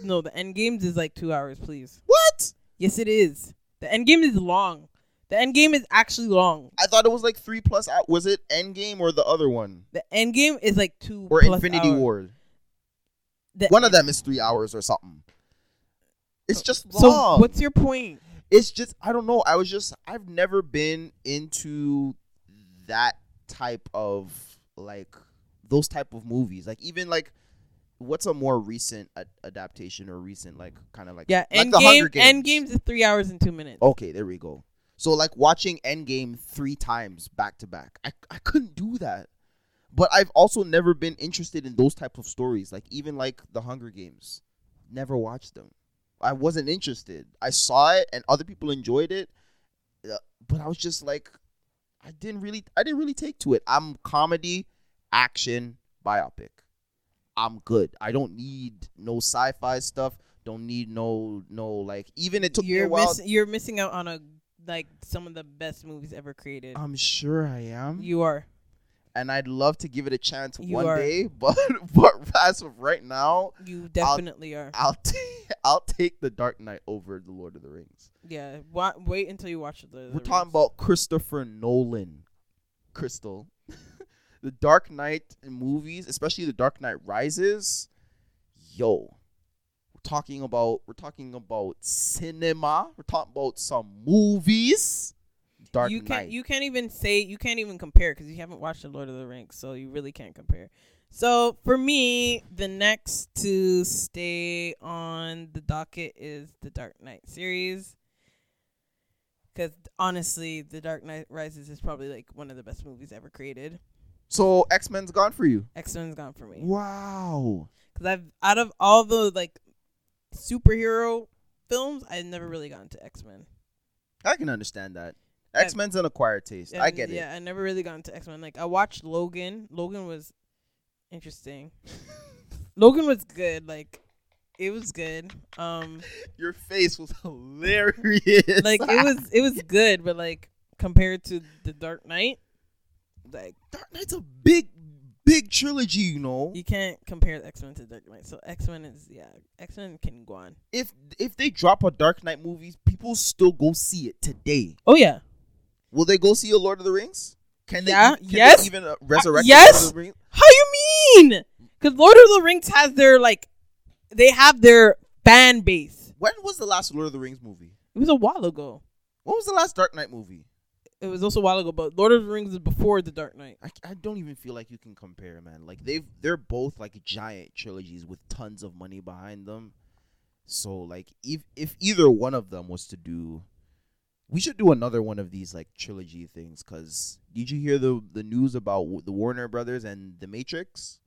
no, the end games is like two hours, please. What? Yes, it is. The end game is long. The end game is actually long. I thought it was like three plus out. Was it End Game or the other one The end game is like two or Infinity hours. War? The One of them is three hours or something. It's uh, just So long. what's your point? It's just I don't know. I was just I've never been into that type of like those type of movies. Like even like what's a more recent a- adaptation or recent like kind of like Yeah, like end the. Hunger Games. End games is three hours and two minutes. Okay, there we go. So like watching Endgame three times back to back, I I couldn't do that. But I've also never been interested in those type of stories. Like even like the Hunger Games, never watched them. I wasn't interested. I saw it and other people enjoyed it, uh, but I was just like, I didn't really, I didn't really take to it. I'm comedy, action, biopic. I'm good. I don't need no sci-fi stuff. Don't need no no like even it took you're a while. miss- you're missing out on a like some of the best movies ever created. I'm sure I am, you are. And I'd love to give it a chance You one are. day. <laughs> But but as of right now, You definitely are. I'll <laughs> t- I'll take the Dark Knight over the Lord of the Rings. Yeah. Wa- wait until you watch the. We're the talking rings. about Christopher Nolan, Crystal, <laughs> the Dark Knight movies, especially the Dark Knight Rises. Yo, we're talking about we're talking about cinema. We're talking about some movies. Dark you can't you can't even say you can't even compare because you haven't watched the Lord of the Rings, so you really can't compare. So for me, the next to stay on the docket is the Dark Knight series. Because honestly, the Dark Knight Rises is probably like one of the best movies ever created. so X Men's gone for you. X Men's gone for me. Wow. Because I've out of all the like superhero films, I've never really gotten to X Men. I can understand that. Yeah. X Men's an acquired taste. I get it. Yeah, I never really got into X Men. Like I watched Logan. Logan was interesting. <laughs> Logan was good. Like it was good. Um, Your face was <laughs> hilarious. like it was it was good, but like compared to the Dark Knight, like Dark Knight's a big, big trilogy. You know, you can't compare X Men to Dark Knight. So X Men is yeah, X Men can go on. if if they drop a Dark Knight movie, people still go see it today. Oh yeah, Will they go see a Lord of the Rings? Can they? Yeah, can yes. They even uh, resurrect yes. Lord of the Rings? how you mean? Because Lord of the Rings has their like, they have their fan base. When was the last Lord of the Rings movie? It was a while ago. When was the last Dark Knight movie? It was also a while ago, but Lord of the Rings is before the Dark Knight. I, I don't even feel like you can compare, man. Like they've they're both like giant trilogies with tons of money behind them. So like if if either one of them was to do, we should do another one of these like trilogy things. Cause did you hear the the news about the Warner Brothers and the Matrix?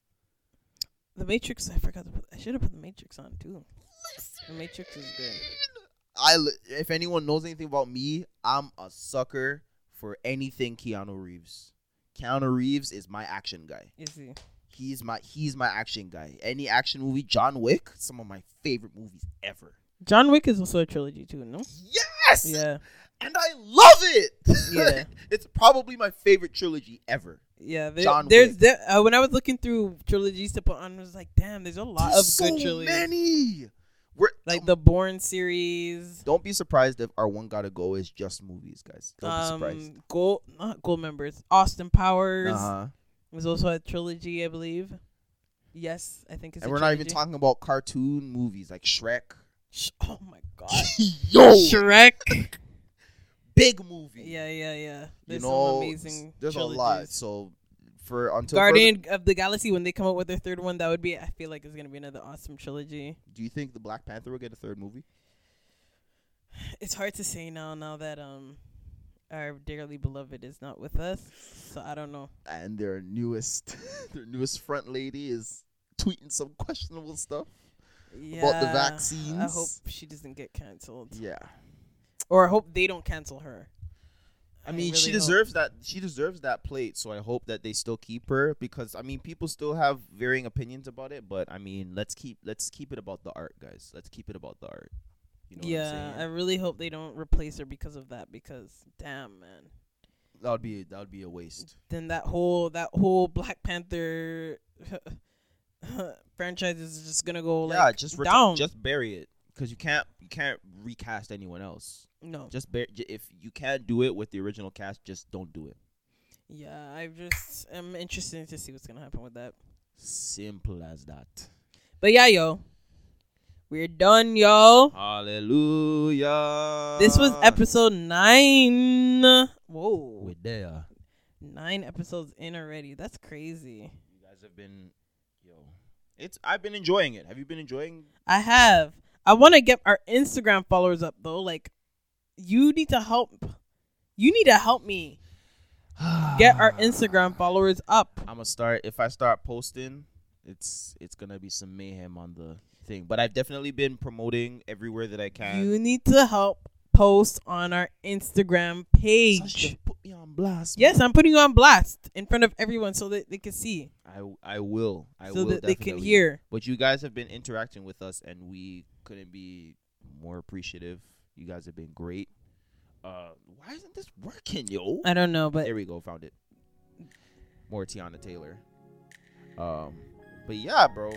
The Matrix, I forgot to put. I should have put the Matrix on too. The Matrix is good. I if anyone knows anything about me, I'm a sucker for anything Keanu Reeves. Keanu Reeves is my action guy. Is he? He's my he's my action guy. Any action movie, John Wick, some of my favorite movies ever. John Wick is also a trilogy too, no? Yes, Yeah, and I love it. Yeah. <laughs> it's probably my favorite trilogy ever. yeah. There, John there's there, uh, when I was looking through trilogies to put on, I was like, damn, there's a lot There's of so good trilogies. many. We're Like um, the Bourne series. Don't be surprised if our one gotta go is just movies, guys. Don't be surprised. Um, gold, not gold members. Austin Powers Uh-huh. was also a trilogy, I believe. Yes, I think it's. And a we're not even talking about cartoon movies like Shrek. Sh- oh my god, <laughs> Yo, Shrek. <laughs> big movie. Yeah, yeah, yeah. There's you know, some amazing. there's trilogies. a lot. So for until Guardian of the Galaxy when they come out with their third one, that would be. I feel like it's gonna be another awesome trilogy. do you think the Black Panther will get a third movie? It's hard to say now, now that um, our dearly beloved is not with us. So I don't know. And their newest, <laughs> their newest front lady is tweeting some questionable stuff. Yeah, About the vaccines. I hope she doesn't get canceled, Yeah, or I hope they don't cancel her. I mean, she really hope- deserves that. She deserves that plate. So I hope that they still keep her because I mean, people still have varying opinions about it. But I mean, let's keep let's keep it about the art, guys. Let's keep it about the art. You know what I'm yeah, I really hope they don't replace her because of that. Because damn, man. that would be that would be a waste. then that whole that whole Black Panther <laughs> franchise is just gonna go like yeah, just reti- down. just bury it because you can't you can't recast anyone else. No, Just bear, j- if you can't do it with the original cast, just don't do it. yeah, I just am interested to see what's gonna happen with that. Simple as that. But yeah, yo, we're done, yo. Hallelujah. This was episode nine. Whoa, We're there. nine episodes in already. That's crazy. You guys have been, yo. It's I've been enjoying it. Have you been enjoying? I have. I want to get our Instagram followers up though. Like, you need to help You need to help me get our <sighs> Instagram followers up. I'm gonna start. If I start posting, it's it's gonna be some mayhem on the thing. But I've definitely been promoting everywhere that I can. You need to help post on our Instagram page. Sasha, put me on blast. Yes, I'm putting you on blast in front of everyone so that they can see, I I will. I so will that they can hear. But you guys have been interacting with us, and we couldn't be more appreciative. You guys have been great. Uh, why isn't this working, yo? I don't know, but there we go. Found it. More Teyana Taylor. Um, but yeah, bro.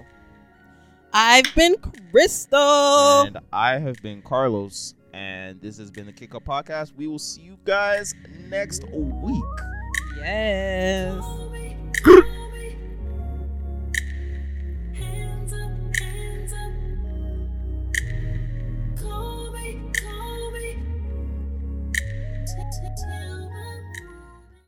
I've been Crystal. And I have been Carlos, and this has been the Kick Up Podcast. We will see you guys next week. yes.